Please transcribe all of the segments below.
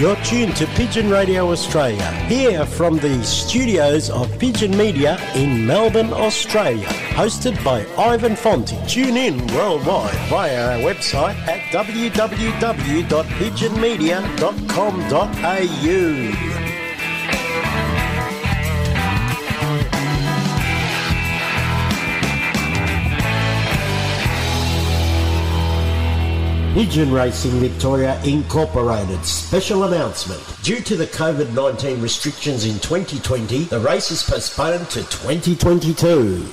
You're tuned to Pigeon Radio Australia, here from the studios of Pigeon Media in Melbourne, Australia. Hosted by Ivan Fonti. Tune in worldwide via our website at www.pigeonmedia.com.au. Pigeon Racing Victoria Incorporated special announcement. Due to the COVID 19 restrictions in 2020, the race is postponed to 2022.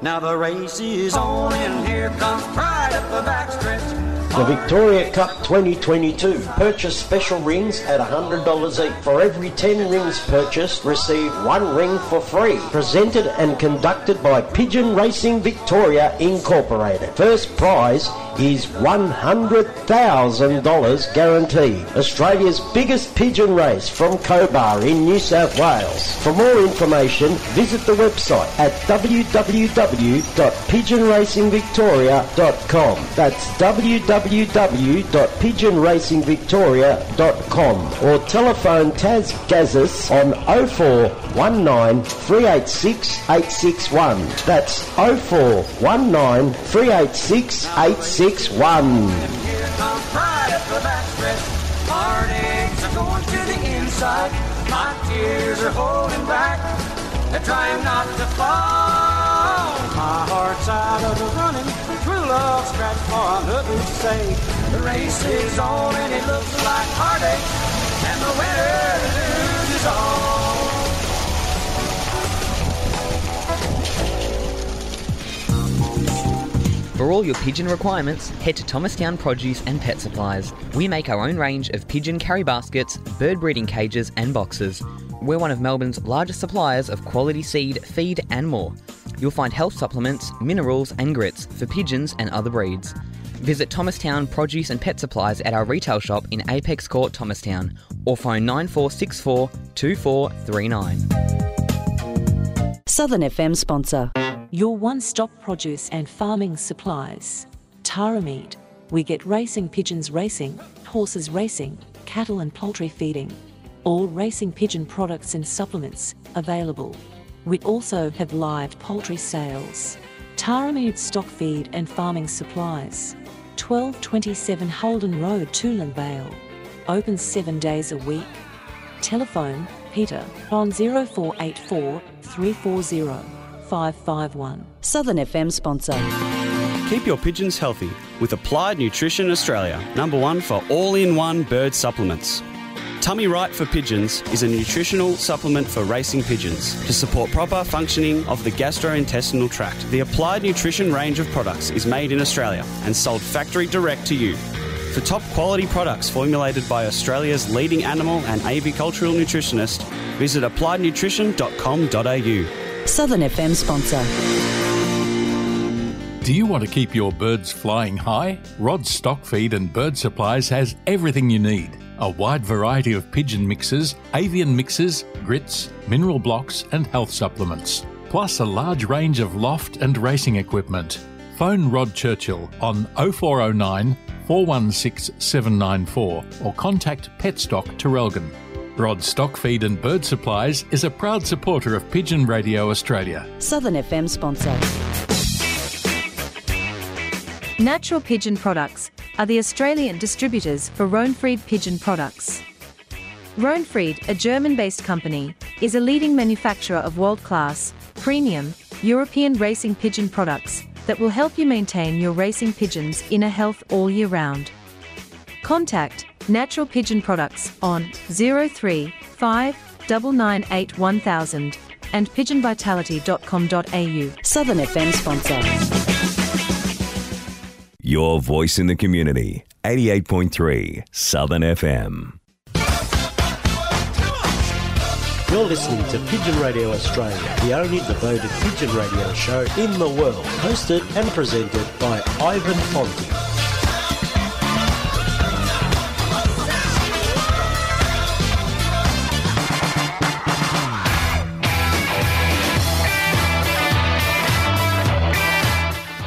Now the race is on and here comes pride up the backstretch. The Victoria Cup 2022. Purchase special rings at $100 each. For every 10 rings purchased, receive one ring for free. Presented and conducted by Pigeon Racing Victoria Incorporated. First prize is $100,000 guaranteed. Australia's biggest pigeon race from Cobar in New South Wales. For more information, visit the website at www.pigeonracingvictoria.com. That's www.pigeonracingvictoria.com or telephone Taz Gazis on 0419 386 861. That's 0419 386 861. And here comes pride up the backstretch. Heartaches are going to the inside. My tears are holding back. They're trying not to fall. My heart's out of the running. Love scratch for. The race is on and it looks like heartache. And the winner loses all. For all your pigeon requirements, head to Thomastown Produce and Pet Supplies. We make our own range of pigeon carry baskets, bird breeding cages, and boxes. We're one of Melbourne's largest suppliers of quality seed, feed, and more. You'll find health supplements, minerals, and grits for pigeons and other breeds. Visit Thomastown Produce and Pet Supplies at our retail shop in Apex Court, Thomastown, or phone 9464 2439. Southern FM sponsor. Your one stop produce and farming supplies. Tara Meat. We get racing pigeons racing, horses racing, cattle and poultry feeding. All racing pigeon products and supplements available. We also have live poultry sales. Tara Meat stock feed and farming supplies. 1227 Holden Road, Toolern Vale. Open seven days a week. Telephone Peter on 0484 340 551. Southern FM sponsor. Keep your pigeons healthy with Applied Nutrition Australia, number one for all in one bird supplements. Tummy Right for Pigeons is a nutritional supplement for racing pigeons to support proper functioning of the gastrointestinal tract. The Applied Nutrition range of products is made in Australia and sold factory direct to you. For top quality products formulated by Australia's leading animal and avicultural nutritionist, visit appliednutrition.com.au. Southern FM sponsor. Do you want to keep your birds flying high? Rod's Stock Feed and Bird Supplies has everything you need. A wide variety of pigeon mixes, avian mixes, grits, mineral blocks, and health supplements. Plus a large range of loft and racing equipment. Phone Rod Churchill on 0409 416 794 or contact Petstock Traralgon. Rod Stock Feed and Bird Supplies is a proud supporter of Pigeon Radio Australia. Southern FM sponsor. Natural Pigeon Products are the Australian distributors for Rohnfried Pigeon Products. Rohnfried, a German based company, is a leading manufacturer of world class, premium, European racing pigeon products that will help you maintain your racing pigeons' inner health all year round. Contact Natural Pigeon Products on 035 998 1000 and pigeonvitality.com.au. Southern FM sponsor. Your voice in the community. 88.3 Southern FM. You're listening to Pigeon Radio Australia, the only devoted pigeon radio show in the world, hosted and presented by Ivan Fonti.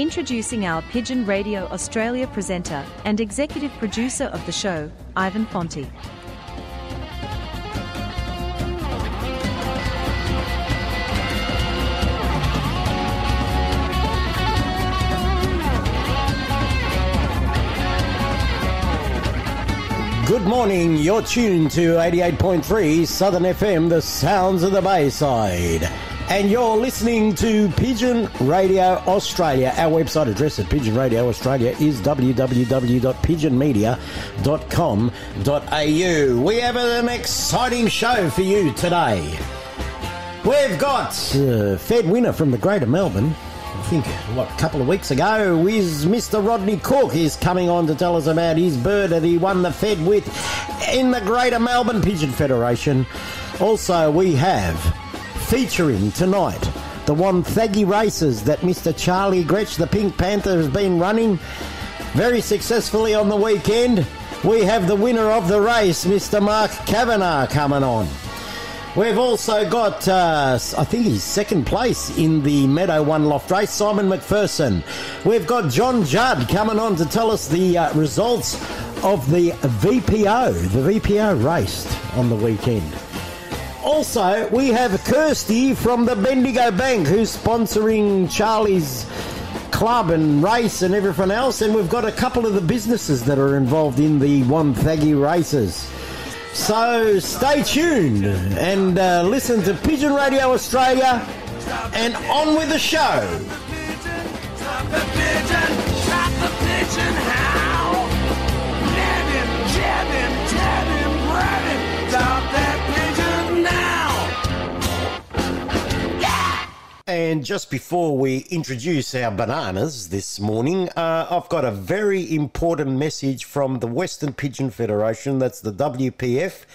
Introducing our Pigeon Radio Australia presenter and executive producer of the show, Ivan Fonti. Good morning. You're tuned to 88.3 Southern FM, the sounds of the Bayside. And you're listening to Pigeon Radio Australia. Our website address at Pigeon Radio Australia is www.pigeonmedia.com.au. We have an exciting show for you today. We've got uh, Fed winner from the Greater Melbourne. I think, what, a couple of weeks ago, is Mr. Rodney Cook. He's coming on to tell us about his bird that he won the Fed with in the Greater Melbourne Pigeon Federation. Also, we have featuring tonight the one Wonthaggi races that Mr. Charlie Gretsch, the Pink Panther, has been running very successfully on the weekend. We have the winner of the race, Mr. Mark Kavanagh, coming on. We've also got, uh, I think he's second place in the Meadow One Loft race, Simon McPherson. We've got John Judd coming on to tell us the uh, results of the VPO. The VPO raced on the weekend. Also, we have Kirsty from the Bendigo Bank who's sponsoring Charlie's club and race and everything else. And we've got a couple of the businesses that are involved in the Wonthaggi races. So stay tuned and uh, listen to Pigeon Radio Australia and on with the show. And just before we introduce our bananas this morning, uh, I've got a very important message from the Western Pigeon Federation. That's the WPF.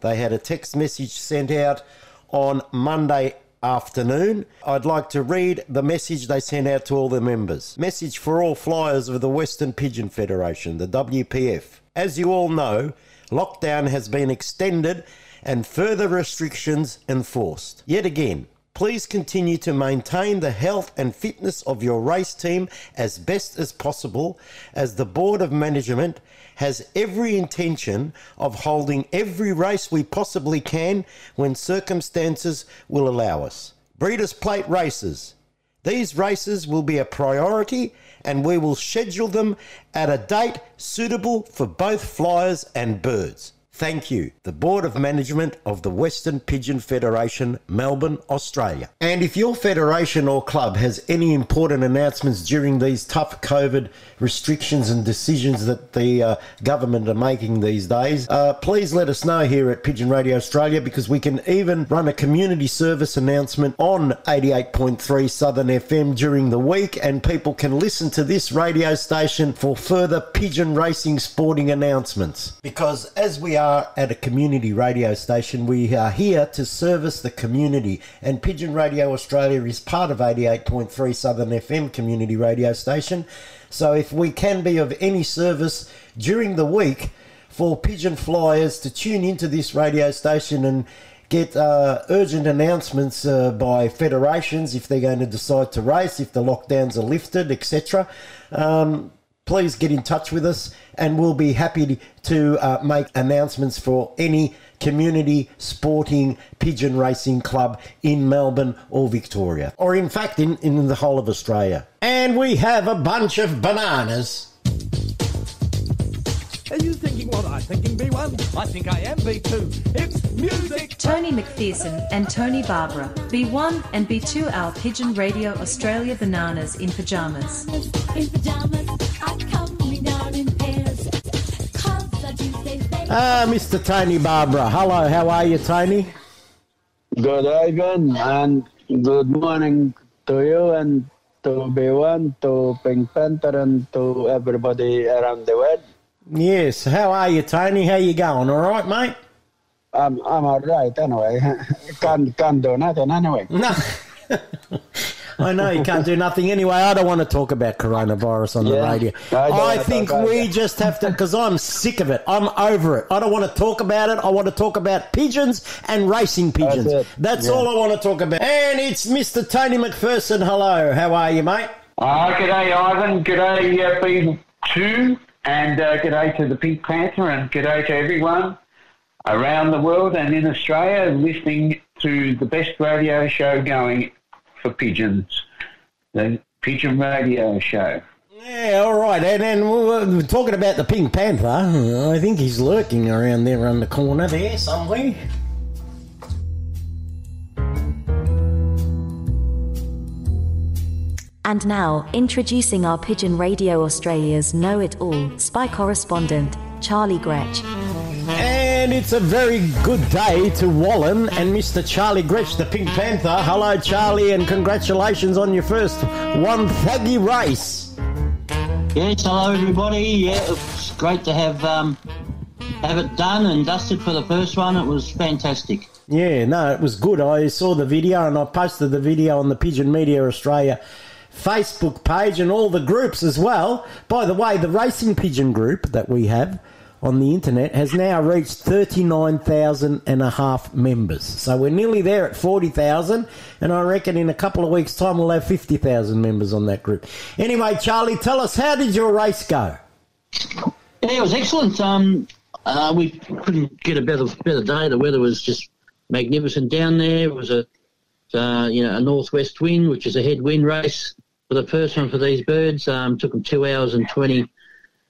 They had a text message sent out on Monday afternoon. I'd like to read the message they sent out to all the members. Message for all flyers of the Western Pigeon Federation, the WPF. As you all know, lockdown has been extended and further restrictions enforced. Yet again, Please continue to maintain the health and fitness of your race team as best as possible, as the Board of Management has every intention of holding every race we possibly can when circumstances will allow us. Breeders' Plate races. These races will be a priority and we will schedule them at a date suitable for both flyers and birds. Thank you, the Board of Management of the Western Pigeon Federation, Melbourne, Australia. And if your federation or club has any important announcements during these tough COVID restrictions and decisions that the uh, government are making these days, uh, please let us know here at Pigeon Radio Australia because we can even run a community service announcement on 88.3 Southern FM during the week and people can listen to this radio station for further pigeon racing sporting announcements. Because as we are at a community radio station, we are here to service the community and Pigeon Radio Australia is part of 88.3 Southern FM community radio station. So if we can be of any service during the week for pigeon flyers to tune into this radio station and get uh, urgent announcements uh, by federations if they're going to decide to race, if the lockdowns are lifted, etc. Um, please get in touch with us and we'll be happy to uh, make announcements for any community sporting pigeon racing club in Melbourne or Victoria, or in fact in, in the whole of Australia. And we have a bunch of bananas. Are you thinking what I'm thinking, B1? I think I am B2. It's music! Tony McPherson and Tony Barbara, B1 and B2 our Pigeon Radio Australia Bananas in Pyjamas. In pajamas, I come down in pairs. Cause I do say Ah, Mr. Tony Barbara. Hello, how are you, Tony? Good evening and good morning to you and to B1, to Pink Panther and to everybody around the world. Yes, how are you, Tony? How you going? All right, mate? I'm, I'm alright anyway. can't, can't do nothing anyway. No. I know you can't do nothing anyway. I don't want to talk about coronavirus on the radio. I I think we it. just have to, because I'm sick of it. I'm over it. I don't want to talk about it. I want to talk about pigeons and racing pigeons. it. That's Yeah. all I want to talk about. And it's Mr. Tony McPherson. Hello. How are you, mate? Ah, g'day, Ivan. G'day, uh, B2. And uh, g'day to the Pink Panther and g'day to everyone around the world and in Australia listening to the best radio show going for pigeons, the Pigeon Radio Show. Yeah, all right. And then we're talking about the Pink Panther. I think he's lurking around there on the corner there somewhere. And now, introducing our Pigeon Radio Australia's Know It All spy correspondent, Charlie Gretch. And it's a very good day to Wallen and Mr. Charlie Gretch, the Pink Panther. Hello, Charlie, and congratulations on your first Wonthaggi race. Yes, hello everybody. Yeah, it was great to have um, have it done and dusted for the first one. It was fantastic. Yeah, no, it was good. I saw the video and I posted the video on the Pigeon Media Australia Facebook page and all the groups as well. By the way, the Racing Pigeon group that we have on the internet has now reached 39,000 and a half members. So we're nearly there at 40,000 and I reckon in a couple of weeks time we'll have 50,000 members on that group. Anyway, Charlie, tell us how did your race go? Yeah, it was excellent. Um, uh, we couldn't get a better better day. The weather was just magnificent down there. It was a uh, you know a northwest wind, which is a headwind race for the first one for these birds. Um, took them two hours and twenty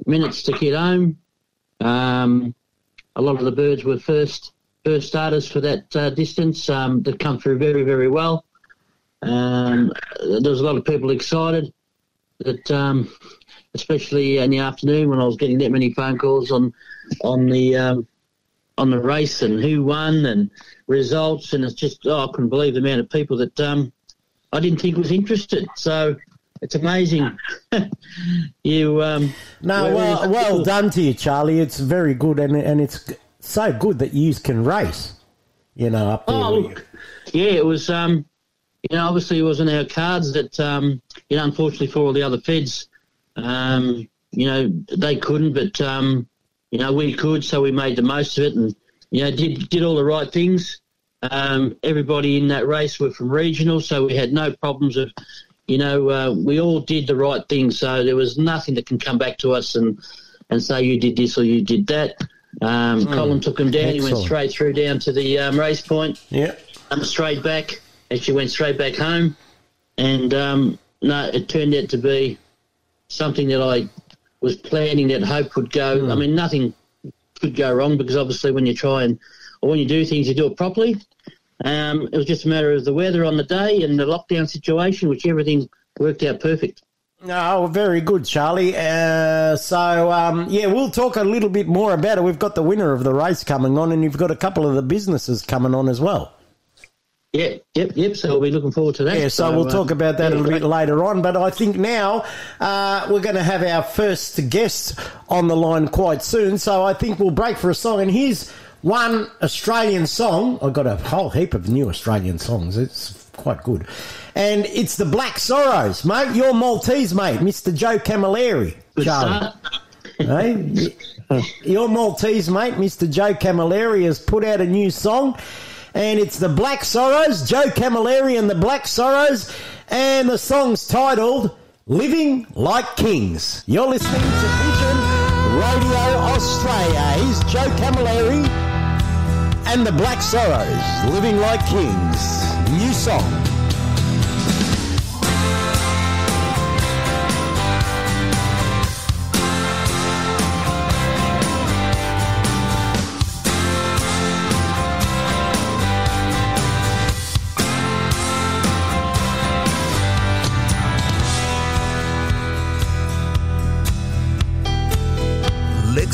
minutes to get home. Um, a lot of the birds were first first starters for that uh, distance. Um, that come through very very well. Um, there was a lot of people excited that um, especially in the afternoon when I was getting that many phone calls on on the um, on the race and who won and results, and it's just oh, I couldn't believe the amount of people that um, I didn't think was interested. So it's amazing. you um, No, well, well done to you, Charlie. It's very good, and and it's so good that you can race. You know, up there. Oh, look, yeah, it was. Um, you know, obviously it was in our cards that um, you know, unfortunately for all the other feds, um, you know, they couldn't, but um, you know, we could, so we made the most of it, and you know, did did all the right things. Um, everybody in that race were from regional, so we had no problems of, you know, uh, we all did the right thing. So there was nothing that can come back to us and and say you did this or you did that. Um, Mm. Colin took him down. He went straight through down to the um, race point. Yeah. Um, straight back. And she went straight back home. And um, no, it turned out to be something that I was planning that hope would go. Hmm. I mean, nothing could go wrong because obviously when you try and or when you do things, you do it properly. Um, it was just a matter of the weather on the day and the lockdown situation, which everything worked out perfect. Oh, very good, Charlie. Uh, so, um, yeah, we'll talk a little bit more about it. We've got the winner of the race coming on, and you've got a couple of the businesses coming on as well. Yep, yep, yep. So we'll be looking forward to that. Yeah, so, we'll uh, talk about that yeah, a little bit later on. But I think now uh, we're going to have our first guest on the line quite soon. So I think we'll break for a song. And here's one Australian song. I've got a whole heap of new Australian songs. It's quite good. And it's the Black Sorrows, mate. Your Maltese mate, Mr. Joe Camilleri. Charlie. Hey, your Maltese mate, Mr. Joe Camilleri, has put out a new song, and it's the Black Sorrows. Joe Camilleri and the Black Sorrows, and the song's titled "Living Like Kings." You're listening to Pigeon Radio Australia. He's Joe Camilleri, and the Black Sorrows, Living Like Kings. New song.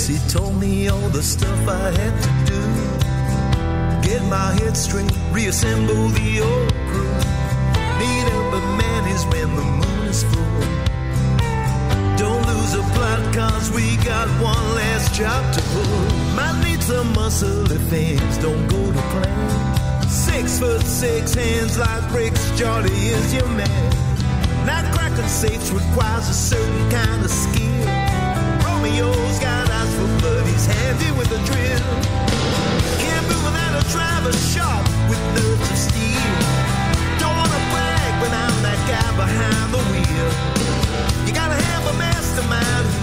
Lexi told me all the stuff I had to do. Get my head straight, reassemble the old crew. Need up but man is when the moon is full. Don't lose a plot cause we got one last job to pull. Might need some muscle if things don't go to plan. Six foot six hands like bricks, Charlie is your man. Not cracking safes requires a certain kind of skill. Romeo's got for handy with a drill. Can't move without a driver sharp with nerves of steel. Don't wanna brag, but I'm that guy behind the wheel. You gotta have a mastermind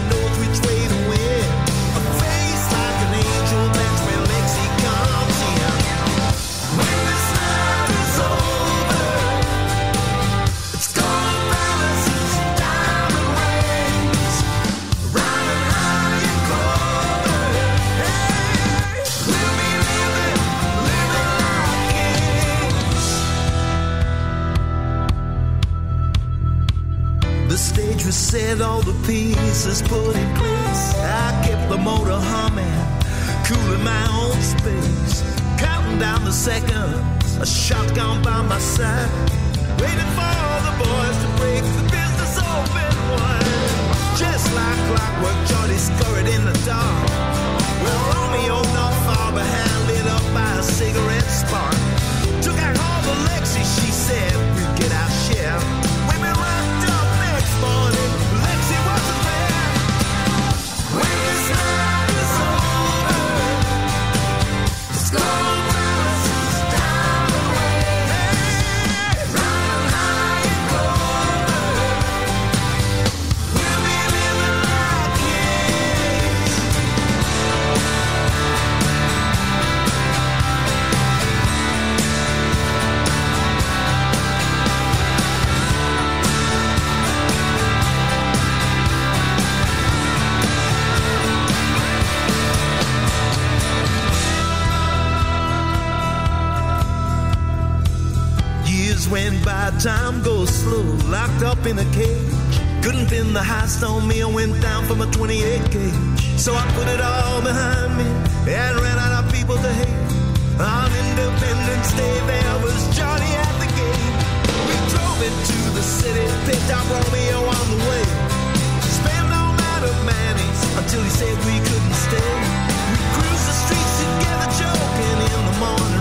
set, all the pieces put in place. I kept the motor humming, cooling my own space. Counting down the seconds, a shotgun by my side. Waiting for the boys to break the business open wide. Just like clockwork, Jordy scurried in the dark. Well, Romeo not far behind, lit up by a cigarette spark. Took out all the Lexi, she said, we'd get our share. Women locked up next morning, time goes slow, locked up in a cage. Couldn't pin the heist on me, I went down from a 28 gauge. So I put it all behind me and ran out of people to hate. On Independence Day, there was Johnny at the gate. We drove into the city, picked up Romeo on the way. Spent all night at Manny's until he said we couldn't stay. We cruised the streets together, joking in the morning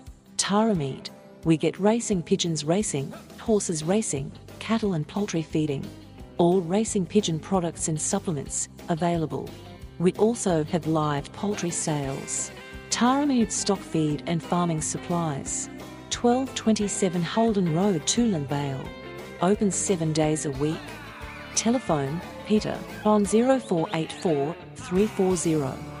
Tara. We get racing pigeons racing, horses racing, cattle and poultry feeding. All racing pigeon products and supplements available. We also have live poultry sales. Tara Meat stock feed and farming supplies. 1227 Holden Road, Toolern Vale. Open seven days a week. Telephone Peter on 0484 340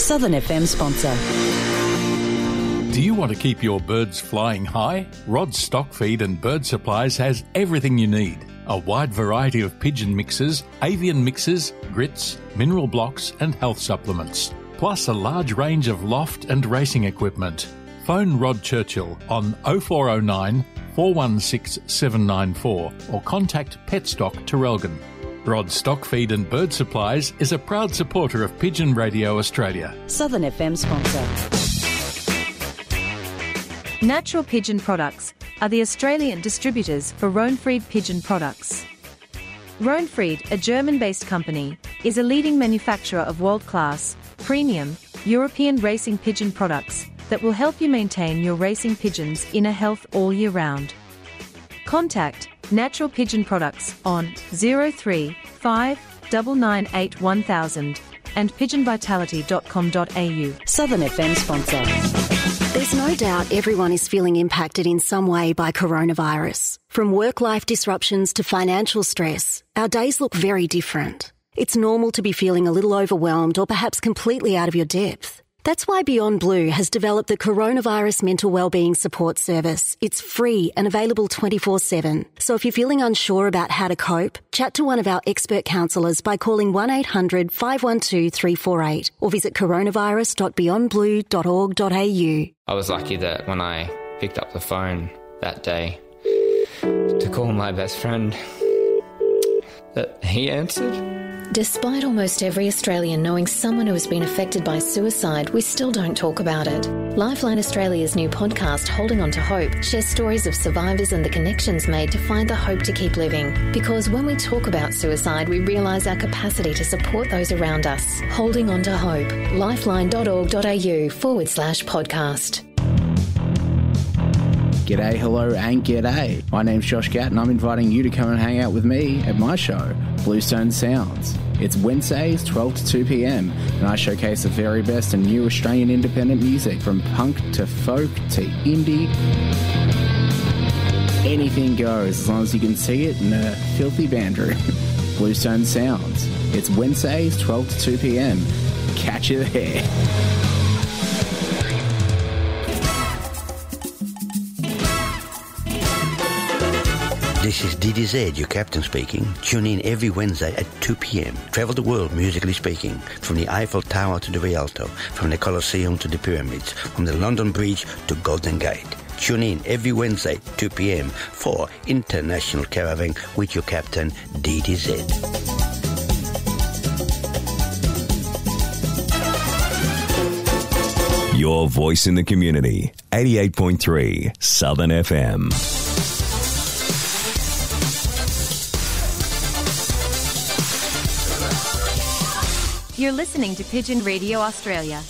Southern FM sponsor. Do you want to keep your birds flying high? Rod's Stock Feed and Bird Supplies has everything you need. A wide variety of pigeon mixes, avian mixes, grits, mineral blocks, and health supplements. Plus a large range of loft and racing equipment. Phone Rod Churchill on 0409 416 794 or contact Petstock Traralgon. Rod Stock Feed and Bird Supplies is a proud supporter of Pigeon Radio Australia. Southern FM sponsor. Natural Pigeon Products are the Australian distributors for Rohnfried Pigeon products. Rohnfried, a German based company, is a leading manufacturer of world class, premium, European racing pigeon products that will help you maintain your racing pigeon's inner health all year round. Contact Natural Pigeon Products on 035 998 1000 and pigeonvitality.com.au. Southern FM sponsor. There's no doubt everyone is feeling impacted in some way by coronavirus. From work life disruptions to financial stress, our days look very different. It's normal to be feeling a little overwhelmed or perhaps completely out of your depth. That's why Beyond Blue has developed the Coronavirus Mental Wellbeing Support Service. It's free and available 24 7. So if you're feeling unsure about how to cope, chat to one of our expert counsellors by calling 1 800 512 348 or visit coronavirus.beyondblue.org.au. I was lucky that when I picked up the phone that day to call my best friend, that he answered. Despite almost every Australian knowing someone who has been affected by suicide, we still don't talk about it. Lifeline Australia's new podcast, Holding On to Hope, shares stories of survivors and the connections made to find the hope to keep living. Because when we talk about suicide, we realise our capacity to support those around us. Holding On to Hope. Lifeline.org.au forward slash podcast. G'day, hello, and g'day. My name's Josh Gatt, and I'm inviting you to come and hang out with me at my show, Bluestone Sounds. It's Wednesdays, 12 to 2 pm, and I showcase the very best and new Australian independent music from punk to folk to indie. Anything goes as long as you can see it in a filthy band room. Bluestone Sounds. It's Wednesdays, 12 to 2 pm. Catch you there. This is DDZ, your captain speaking. Tune in every Wednesday at 2 p.m. Travel the world musically speaking, from the Eiffel Tower to the Rialto, from the Colosseum to the Pyramids, from the London Bridge to Golden Gate. Tune in every Wednesday, 2 p.m. for International Caravan with your captain, DDZ. Your voice in the community. 88.3 Southern FM. You're listening to Pigeon Radio Australia.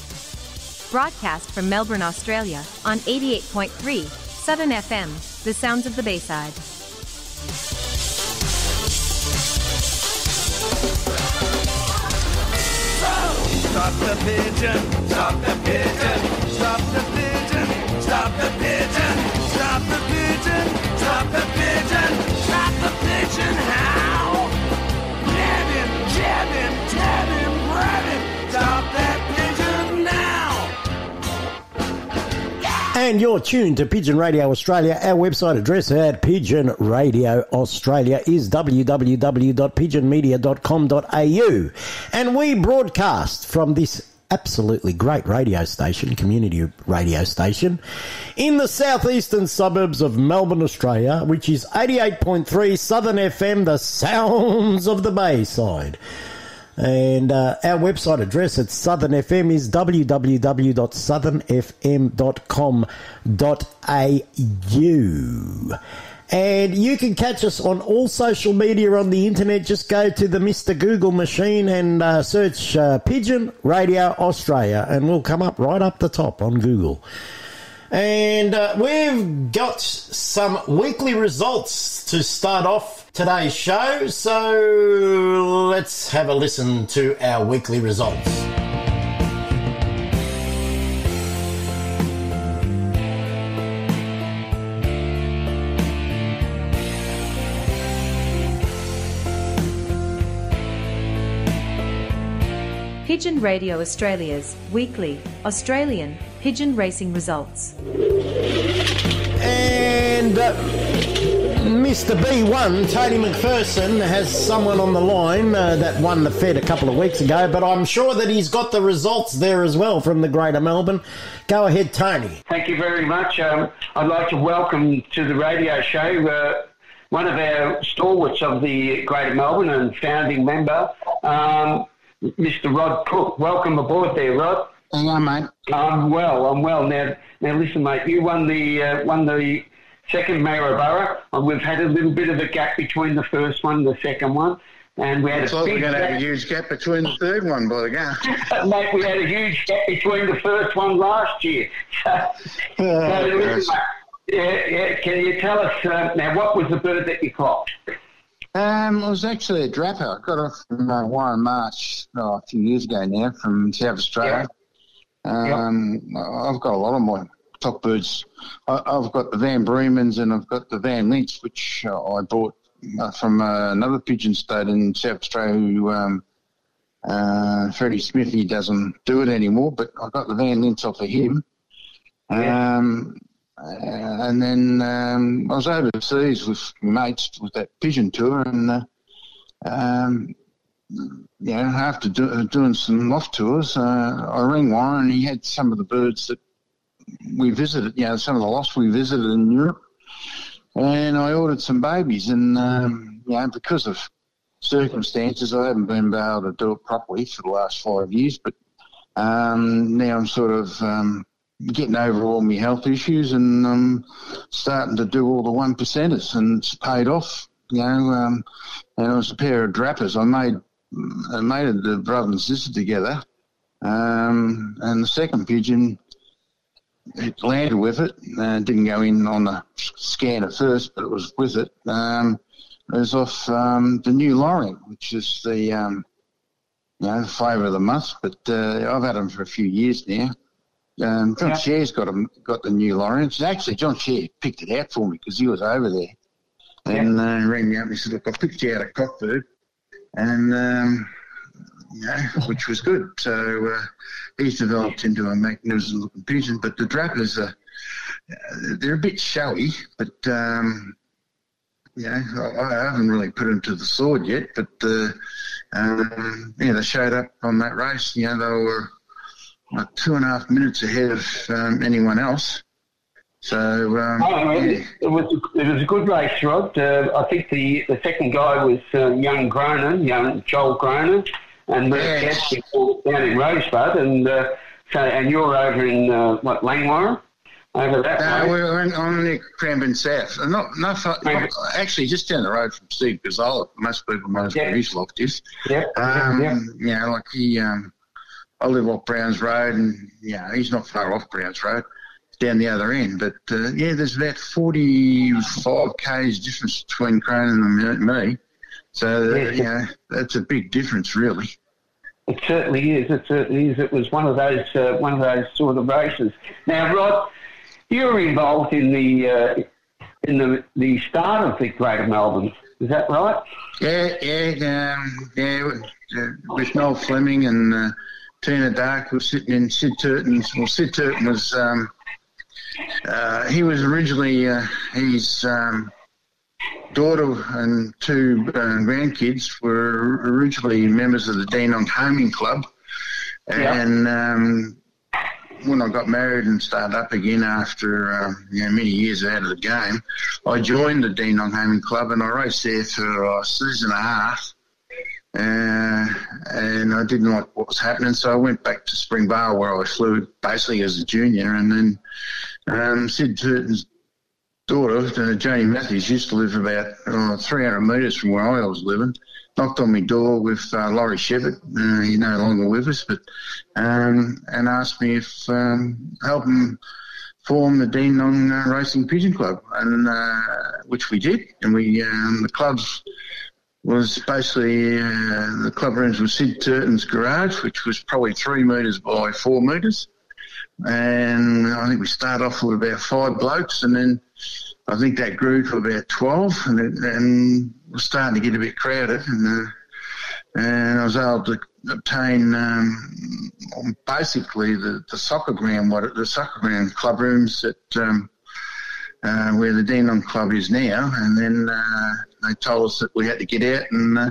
Broadcast from Melbourne, Australia on 88.3 Southern FM, the sounds of the Bayside. Stop the pigeon, stop the pigeon, stop the pigeon, stop the pigeon, stop the pigeon, stop the pigeon, stop the pigeon, how? Nab him, jab him, tab him, And you're tuned to Pigeon Radio Australia. Our website address at Pigeon Radio Australia is www.pigeonmedia.com.au. And we broadcast from this absolutely great radio station, community radio station, in the southeastern suburbs of Melbourne, Australia, which is 88.3 Southern FM, the sounds of the Bayside. And uh, our website address at Southern FM is www.southernfm.com.au. And you can catch us on all social media on the internet. Just go to the Mr. Google machine and uh, search uh, Pigeon Radio Australia, and we'll come up right up the top on Google. And uh, we've got some weekly results to start off today's show. So let's have a listen to our weekly results. Pigeon Radio Australia's weekly Australian pigeon racing results. And uh, Mr. B1, Tony McPherson, has someone on the line uh, that won the Fed a couple of weeks ago, but I'm sure that he's got the results there as well from the Greater Melbourne. Go ahead, Tony. Thank you very much. Um, I'd like to welcome to the radio show uh, one of our stalwarts of the Greater Melbourne and founding member, um, Mr. Rod Cook. Welcome aboard there, Rod. Hang on, mate. I'm well. I'm well. Now, now, listen, mate. You won the uh, won the second Maryborough, and we've had a little bit of a gap between the first one and the second one, and we had Looks a we're going to have a huge gap between the third one by the go. mate, we had a huge gap between the first one last year. So, so listen, mate, yeah, yeah. Can you tell us uh, now what was the bird that you caught? Um, it was actually a drapper. I got off from uh, Warren March oh, a few years ago now from South Australia. Um, I've got a lot of my top birds. I, I've got the Van Bremens and I've got the Van Lints, which uh, I bought uh, from uh, another pigeon state in South Australia who um, uh, Freddie Smith, he doesn't do it anymore, but I got the Van Lints off of him. Um, uh, and then um, I was overseas with mates with that pigeon tour, and uh, um, know, after do, uh, doing some loft tours, uh, I rang Warren, and he had some of the birds that we visited, you know, some of the lofts we visited in Europe, and I ordered some babies, and um, you know, because of circumstances, I haven't been able to do it properly for the last five years, but um, now I'm sort of um, getting over all my health issues and um, starting to do all the one percenters, and it's paid off. You know, um, and it was a pair of drappers. I made I made the brother and sister together, um, and the second pigeon it landed with it. Uh, didn't go in on the scan at first, but it was with it. Um, it was off um, the new Lorient, which is the um, you know flavour of the month. But uh, I've had them for a few years now. Um, John Yeah. Shear's got got the new Lawrence. Actually, John Shear picked it out for me because he was over there, and uh, he rang me up and he said, "Look, I picked you out a cockbird," and um, know, which was good. So uh, he's developed into a magnificent looking pigeon. But the drappers are uh, they're a bit showy, but um, I, I haven't really put them to the sword yet. But uh, um, yeah, they showed up on that race. You know, they were like two and a half minutes ahead of um, anyone else. So um, Oh, yeah. it, was it was a good race, Rod. Uh, I think the, the second guy was uh, young Gronin, young Joel Gronin, and Merck Yes. Down in Rosebud, and uh, so and you're over in uh, what Langwarrin, over that No, way. we're on, on the Cranbourne South. Not, not far, actually, just down the road from Steve Gazzola. Most people know where his loft is. Yeah. Um, yeah. You know, like he, um, I live off Browns Road, and yeah, he's not far off Browns Road, down the other end. But uh, yeah, there's about 45 k's difference between Cronin and me. So uh, Yeah. you know, that's a big difference, really. It certainly is. It certainly is. It was one of those uh, one of those sort of races. Now, Rod, you were involved in the uh, in the the start of the Greater Melbourne. Is that right? Yeah, yeah, um, yeah. with- Uh, with Noel Fleming and uh, Tina Dark was sitting in Sid Turton's. Well, Sid Turton was. Um, uh, he was originally uh, his um, daughter and two uh, grandkids were originally members of the Danong Homing Club, Yeah. and um, when I got married and started up again after um, you know, many years out of the game, I joined the Danong Homing Club and I raced there for a season and a half. Uh, and I didn't like what was happening, so I went back to Springvale where I flew basically as a junior. And then um, Sid Turton's daughter, uh, Janie Matthews, used to live about uh, 300 metres from where I was living. Knocked on my door with uh, Laurie Shepherd, uh, he's no longer with us, but um, and asked me if um, helping form the Dandenong uh, Racing Pigeon Club, and uh, which we did, and we um, the clubs was basically uh, the club rooms was Sid Turton's garage, which was probably three metres by four metres. And I think we started off with about five blokes, and then I think that grew to about 12, and, it, and we're starting to get a bit crowded. And, uh, and I was able to obtain um, basically the, the soccer ground, what the soccer ground club rooms at um, uh, where the Dandenong Club is now, and then uh, they told us that we had to get out, and uh,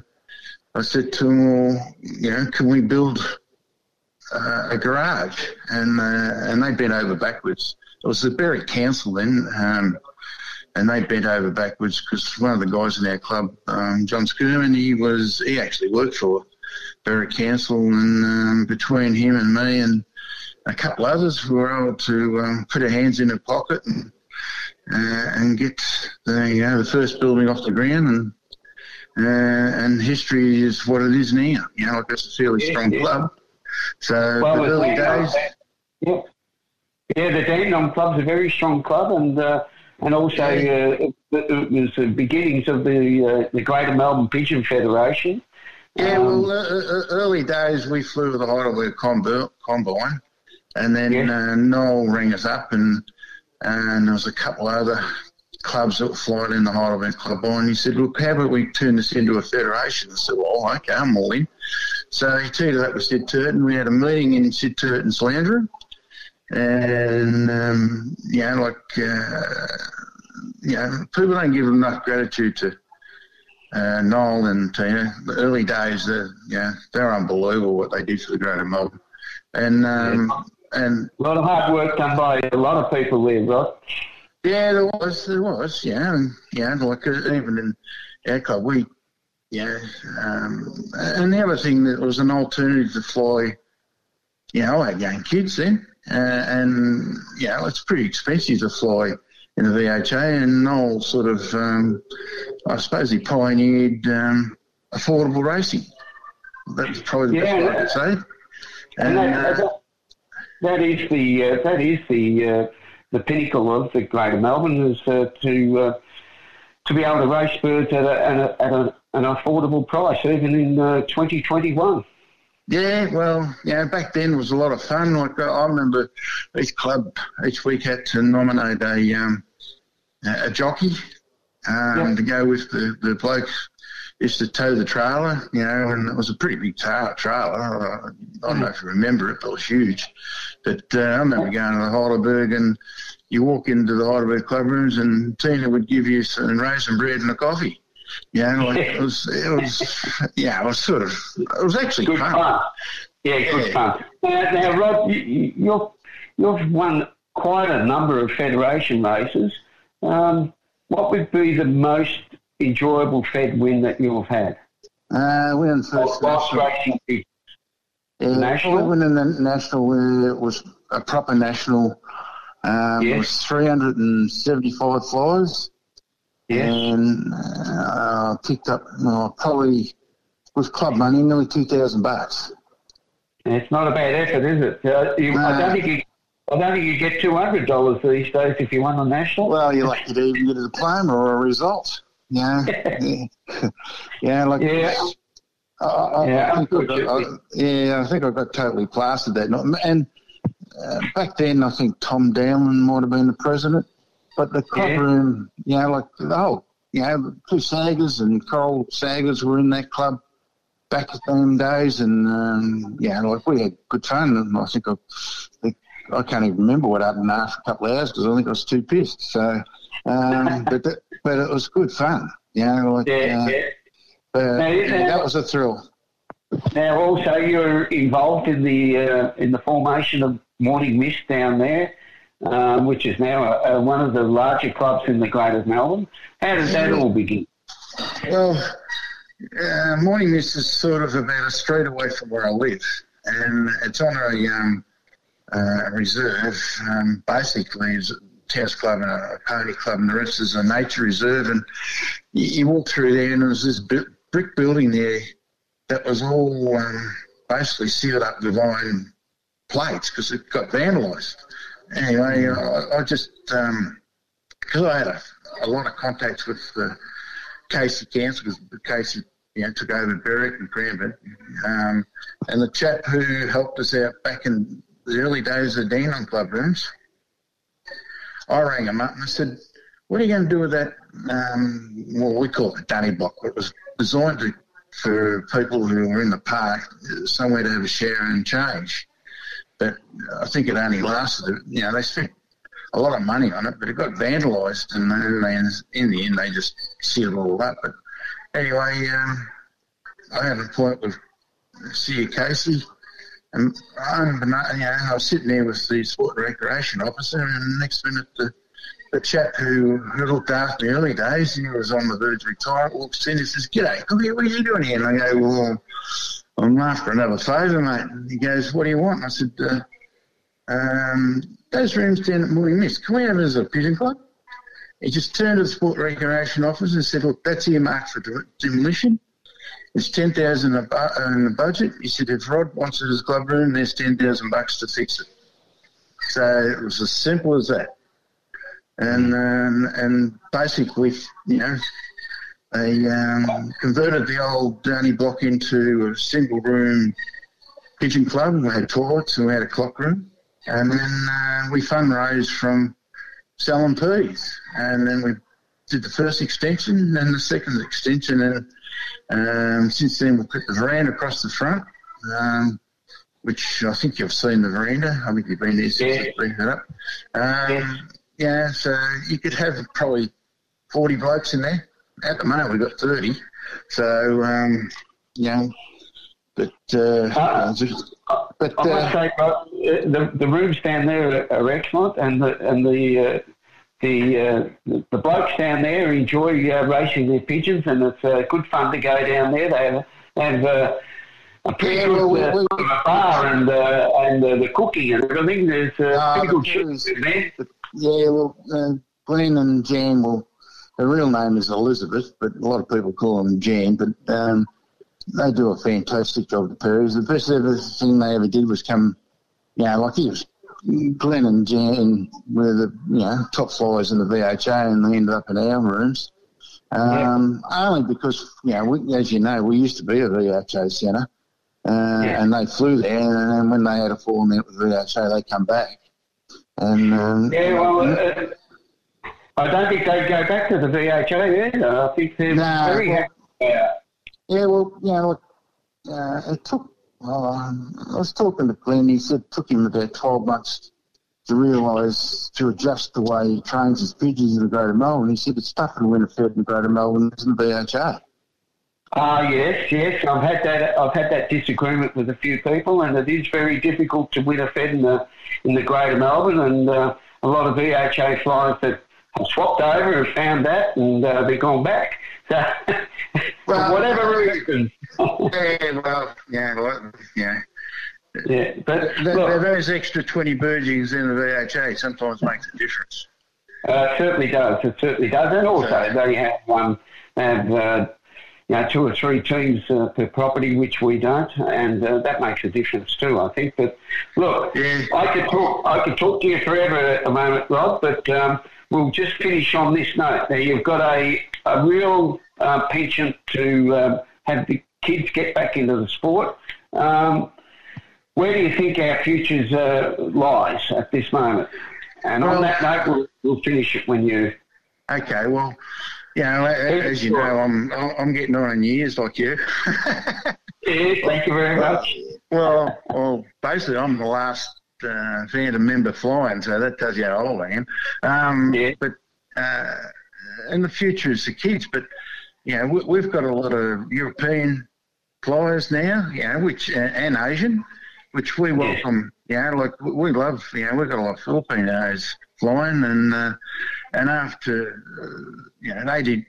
I said to them, well, you know, can we build uh, a garage? And uh, and they bent over backwards. It was the Berwick Council then, um, and they bent over backwards because one of the guys in our club, um, John Skirman, he was he actually worked for Berwick Council, and um, between him and me and a couple others, we were able to um, put our hands in a pocket and uh, and get the you know the first building off the ground and. Uh, and history is what it is now. You know, like it's a fairly Yeah, strong yeah. club. So Well, the early days, Yeah, yeah the Dandenong Club's a very strong club, and uh, and also uh, it, it was the beginnings of the uh, the Greater Melbourne Pigeon Federation. Yeah, Um, well, uh, uh, early days we flew with the Heidelberg Combi- Combine, and then uh, Noel rang us up, and and there was a couple other clubs that were flying in the Heidelberg Combine. He said, "Look, how about we turn this into a federation?" I said, "Well, okay, I'm all in." So he it up with Sid Turton. We had a meeting in Sid Turton's lounge room, and um, you know, like uh, you know, people don't give enough gratitude to uh, Noel and you know, the early days, they're, you know, they're unbelievable what they did for the Greater Melbourne. And um, and a lot of hard work done by a lot of people there, right? yeah, there was, there was, yeah, and yeah, like uh, even in our club, we, yeah, um, and the other thing that was an alternative to fly. You know, I had young kids then, uh, and you know, it's pretty expensive to fly in the VHA, and Noel sort of, um, I suppose, he pioneered um, affordable racing. That's probably the best way to say. And And, that, uh, that, that is the uh, that is the uh, the pinnacle of the Greater Melbourne is uh, to uh, to be able to race birds at, a, at, a, at a, an affordable price, even in uh, 2021. Yeah, well, yeah, back then it was a lot of fun. Like I remember each club each week had to nominate a um, a jockey um, to go with the, the bloke used to tow the trailer, you know, and it was a pretty big tra- trailer. I, I don't know if you remember it, but it was huge. But uh, I remember going to the Heidelberg and you walk into the Heidelberg club rooms and Tina would give you some raisin bread and a coffee. Know, like it was, it was, yeah, it was sort of, it was actually Good fun. fun. Yeah, good fun. Now, now Rob, you, you- you've, you've won quite a number of federation races. Um, what would be the most enjoyable Fed win that you've had? Uh, we won first Whilst national. racing. Yeah, National? we won the national. Where it was a proper national. Um, It was 375 flyers. And uh, picked up well, probably with club money nearly 2,000 bucks. And it's not a bad effort, is it? Uh, you, I don't think you. I don't think you get two hundred dollars these days if you won the national. Well, you're lucky to even get a diploma or a result. Yeah, yeah, yeah. Like, Yeah. I, I, Yeah, I think I got, I, yeah, I think I got totally plastered that night. And uh, back then, I think Tom Dowling might have been the president. But the club Yeah. room, you know, like oh, you know, the two Saggers and Coral Saggers were in that club back in them days, and um, yeah, like we had good fun. And I think I, I can't even remember what happened after a couple of hours because I think I was too pissed. So, um, but that, but it was good fun. You know, like Yeah, uh, yeah. but, Now, yeah, that was a thrill. Now, also, you're involved in the uh, in the formation of Morning Mist down there, um, which is now uh uh one of the larger clubs in the Greater Melbourne. How did that all begin? Well, uh, Morning Mist is sort of about a street away from where I live, and it's on a um, uh, reserve. Um, basically, a tennis club and a, a pony club, and the rest is a nature reserve. And you, you walk through there, and there's this bu- brick building there that was all um, basically sealed up with iron plates because it got vandalised. Anyway, I, I just because I had a, a lot of contacts with the Casey Council because Casey you know, took over Berwick and Cranbourne, um, and the chap who helped us out back in the early days of Dandenong Club rooms, I rang him up and I said, "What are you going to do with that? Um, well, we call it a dunny block. It was designed to, for people who were in the park, somewhere to have a shower and change." But I think it only lasted. You know, they spent a lot of money on it, but it got vandalised, and then in the end they just sealed it all up. But anyway, um, I had an appointment with C. Casey, and you know, I was sitting there with the sport and recreation officer, and the next minute the the chap who, who looked after the early days, he was on the verge of retirement, walks in and says, G'day, here, what are you doing here? And I go, well, I'm after another favour, mate. He goes, what do you want? I said, uh, um, those rooms down at Morning Mist, can we have it as a pigeon club? He just turned to the sport recreation Office and said, look, that's earmarked for demolition. It's 10000 in the budget. He said, if Rod wants it as a club room, there's 10000 bucks to fix it. So it was as simple as that. And um, and basically, you know, they um, converted the old Downey block into a single room pigeon club. We had toilets and we had a clock room. And then uh, we fundraised from selling peas. And then we did the first extension and the second extension. And um, since then, we put the veranda across the front, um, which I think you've seen the veranda. I think you've been there since it's been put up. Um, yeah, so you could have probably 40 blokes in there. At the moment, we've got 30. So, um, know, but, uh, but I must uh, say, uh, the the rooms down there are, are excellent, and the and the uh, the, uh, the blokes down there enjoy uh, racing their pigeons, and it's uh, good fun to go down there. They have, they have uh, a pretty Yeah, good well, we- uh, bar and uh, and uh, the cooking and everything. There's uh, Ah, pretty good food's- there. Yeah, well, uh, Glenn and Jan, well, her real name is Elizabeth, but a lot of people call them Jan, but um, they do a fantastic job, the Perrys. The best ever thing they ever did was come, you know, like he was, Glenn and Jan were the, you know, top flyers in the VHA and they ended up in our rooms. Um, Only because, you know, we, as you know, we used to be a VHA centre. Uh, And they flew there, and then when they had a falling out with VHA, they come back. And um, Yeah, well, uh, I don't think they'd go back to the VHA either. I think they're No, very well- happy. Yeah. Yeah, well, you know, look, uh, it took. Um, I was talking to Glenn. He said it took him about twelve months to realise to adjust the way he trains his pigeons in the Greater Melbourne. He said it's tougher to win a field in the Greater Melbourne than the VHA. Ah, yes, yes. I've had that. I've had that disagreement with a few people, and it is very difficult to win a Fed in the in the Greater Melbourne. And uh, a lot of VHA flyers that have swapped over and found that, and uh, they've gone back. So, for whatever reason. yeah, well, yeah, well, yeah. Yeah, but Th- look- th- those extra twenty birdies in the VHA sometimes makes a difference. Uh, it certainly does. It certainly does. And also, they have um, have uh, you know two or three teams uh, per property, which we don't, and uh, that makes a difference too. I think. But look, I could talk. I could talk to you forever at the moment, Rob. But um, we'll just finish on this note. Now, you've got a a real uh, penchant to um, have the kids get back into the sport. Um, where do you think our futures uh, lies at this moment? And on that note, we'll, we'll finish it when you. Okay, well, you know, as you know, I'm I'm getting on in years like you. Yeah, thank you very much. Well, well, basically, I'm the last uh, Phantom member flying, so that tells you how old I am. Um, But uh, in the future, it's the kids. But you know, we, we've got a lot of European flyers now, you know, which uh, and Asian, which we welcome. You know, like we- we love. You know, we've got a lot of Filipinos flying, and uh, and after uh, you know, they did.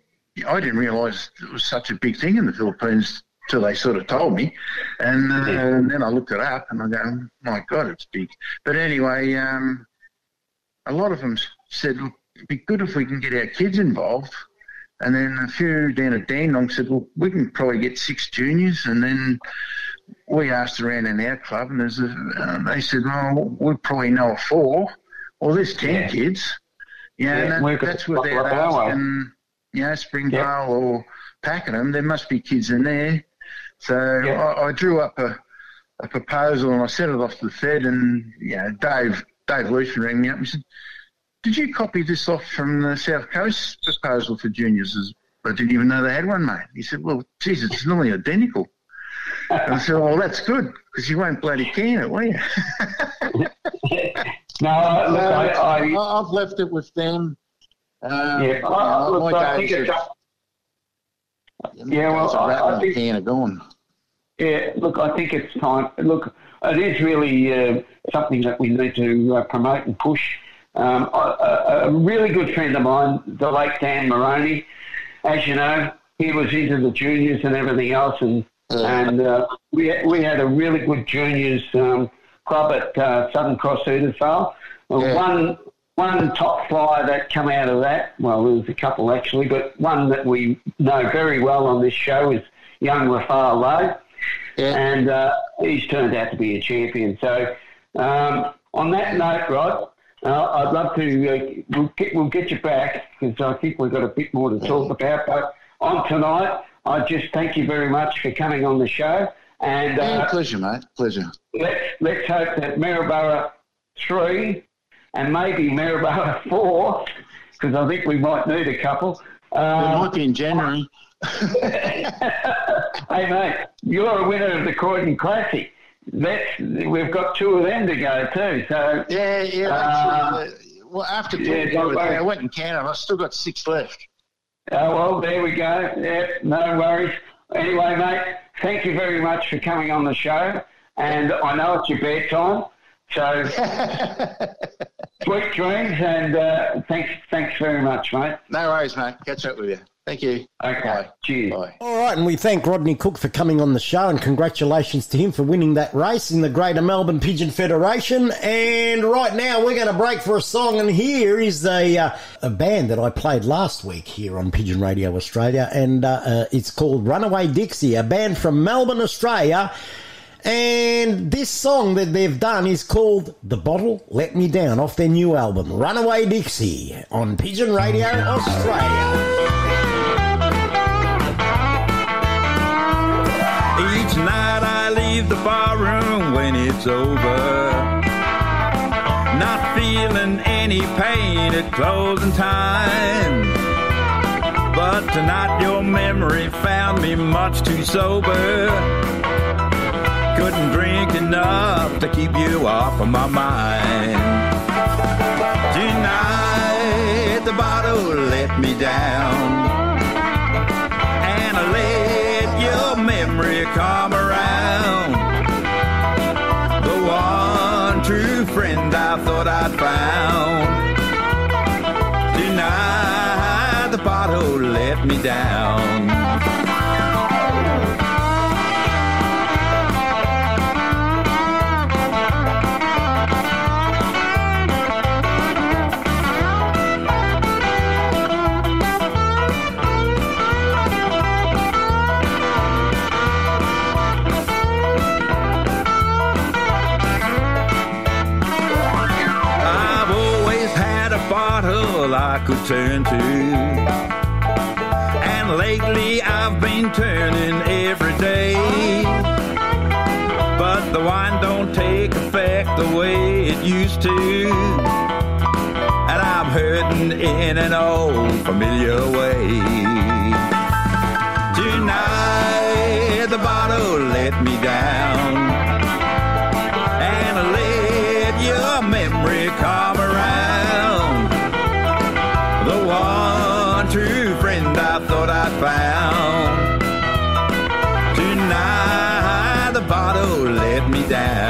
I didn't realise it was such a big thing in the Philippines till they sort of told me, and, uh, and then I looked it up and I go, my God, it's big. But anyway, um, a lot of them said, look, it'd be good if we can get our kids involved. And then a few down at Dandenong said, well, we can probably get six juniors. And then we asked around in our club, and there's a, uh, they said, well, we probably know four. Well, there's ten Yeah. kids. Yeah, Yeah, and that, that's what they're like our way. asking, you know, Springvale or Pakenham. There must be kids in there. So I, I drew up a, a proposal and I sent it off to the Fed. And you know, Dave Dave Lucian rang me up and said, "Did you copy this off from the South Coast proposal for juniors?" I didn't even know they had one, mate. He said, "Well, geez, it's nearly identical." And I said, "Well, that's good because you won't bloody can it, will you?" No, look, I, I, have left it with them. Um, yeah, I, I, look, I think it's. Yeah, well, I, I think can of gone. Yeah, look, I think it's time. Look, it is really uh, something that we need to uh, promote and push. Um, a, a, really good friend of mine, the late Dan Moroney, as you know, he was into the juniors and everything else, and and uh, we we had a really good juniors um, club at uh, Southern Cross Edithvale. Well, One one top flyer that come out of that. Well, there was a couple actually, but one that we know very well on this show is young Rafael Lowe and uh, he's turned out to be a champion. So, um, on that note, Rod, uh, I'd love to uh, we'll get we'll get you back because I think we've got a bit more to talk about. But on tonight, I just thank you very much for coming on the show, and Yeah, uh, pleasure, mate. Pleasure. let's let's hope that Maryborough three and maybe Maryborough four, because I think we might need a couple. it Um, might be in January. hey mate, you're a winner of the Croydon Classic. That's we've got two of them to go too. So yeah, yeah. Uh, that's, uh, well, after yeah, with worry. I went and counted. I've still got six left. Oh, well, there we go. Yeah, no worries. Anyway, mate, thank you very much for coming on the show. And I know it's your bedtime, so sweet dreams and uh, thanks, thanks very much, mate. No worries, mate. Catch up with you. Thank you. Okay, cheers. Bye. All right, and we thank Rodney Cook for coming on the show, and congratulations to him for winning that race in the Greater Melbourne Pigeon Federation. And right now, we're going to break for a song, and here is a uh, a band that I played last week here on Pigeon Radio Australia, and uh, uh, it's called Runaway Dixie, a band from Melbourne, Australia. And this song that they've done is called The Bottle Let Me Down off their new album, Runaway Dixie, on Pigeon Radio Australia. Each night I leave the barroom when it's over. Not feeling any pain at closing time. But tonight your memory found me much too sober. Couldn't drink enough to keep you off of my mind. Tonight the bottle let me down. And I let your memory come around. The one true friend I thought I'd found. Tonight the bottle let me down. Could turn to. And lately I've been turning every day. But the wine don't take effect the way it used to. And I'm hurting in an old familiar way. Down.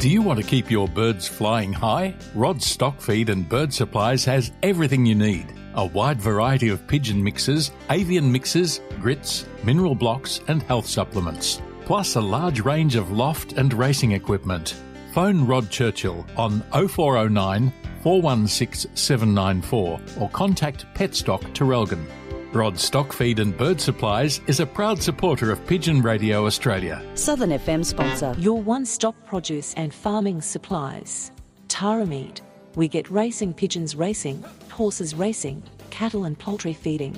Do you want to keep your birds flying high? Rod Stock Feed and Bird Supplies has everything you need. A wide variety of pigeon mixes, avian mixes, grits, mineral blocks, and health supplements. Plus a large range of loft and racing equipment. Phone Rod Churchill on 0409 416 794 or contact Petstock Traralgon. Rod Stock Feed and Bird Supplies is a proud supporter of Pigeon Radio Australia. Southern FM sponsor. Your one stop produce and farming supplies. Tara Meat. We get racing pigeons racing, horses racing, cattle and poultry feeding.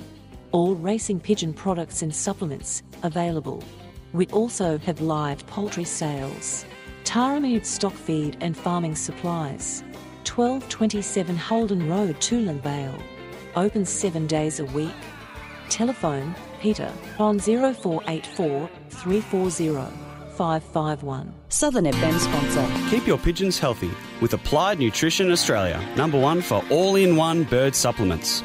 All racing pigeon products and supplements available. We also have live poultry sales. Tara Meat stock feed and farming supplies. 1227 Holden Road, Toolern Vale. Open seven days a week. Telephone Peter on 0484 340 551. Southern FM sponsor. Keep your pigeons healthy with Applied Nutrition Australia, number one for all in one bird supplements.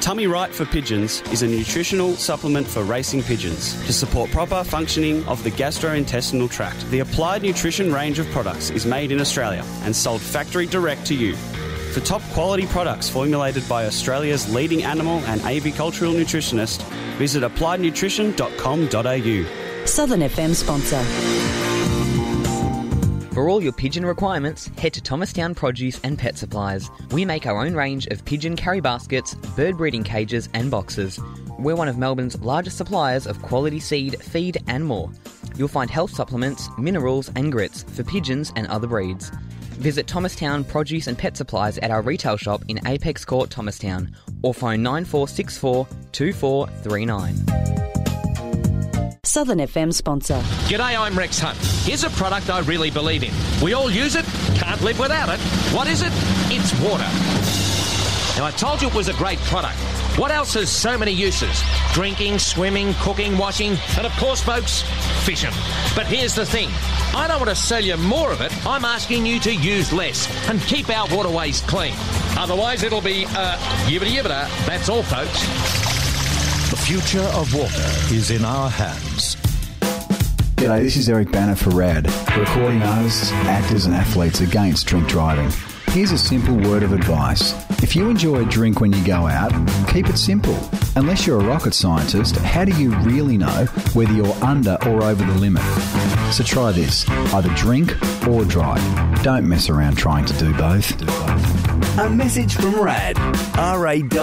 Tummy Right for Pigeons is a nutritional supplement for racing pigeons to support proper functioning of the gastrointestinal tract. The Applied Nutrition range of products is made in Australia and sold factory direct to you. For top quality products formulated by Australia's leading animal and avicultural nutritionist, visit appliednutrition.com.au. Southern FM sponsor. For all your pigeon requirements, head to Thomastown Produce and Pet Supplies. We make our own range of pigeon carry baskets, bird breeding cages, and boxes. We're one of Melbourne's largest suppliers of quality seed, feed, and more. You'll find health supplements, minerals, and grits for pigeons and other breeds. Visit Thomastown Produce and Pet Supplies at our retail shop in Apex Court, Thomastown, or phone 9464 2439. Southern FM sponsor. G'day, I'm Rex Hunt. Here's a product I really believe in. We all use it, can't live without it. What is it? It's water. Now, I told you it was a great product. What else has so many uses? Drinking, swimming, cooking, washing, and of course, folks, fishing. But here's the thing I don't want to sell you more of it. I'm asking you to use less and keep our waterways clean. Otherwise, it'll be, uh, yibbity yibbita. That's all, folks. The future of water is in our hands. G'day, this is Eric Bana for RAD, recording artists, actors, and athletes against drink driving. Here's a simple word of advice. If you enjoy a drink when you go out, keep it simple. Unless you're a rocket scientist, how do you really know whether you're under or over the limit? So try this either drink or drive. Don't mess around trying to do both. A message from RAD, rad.org.au.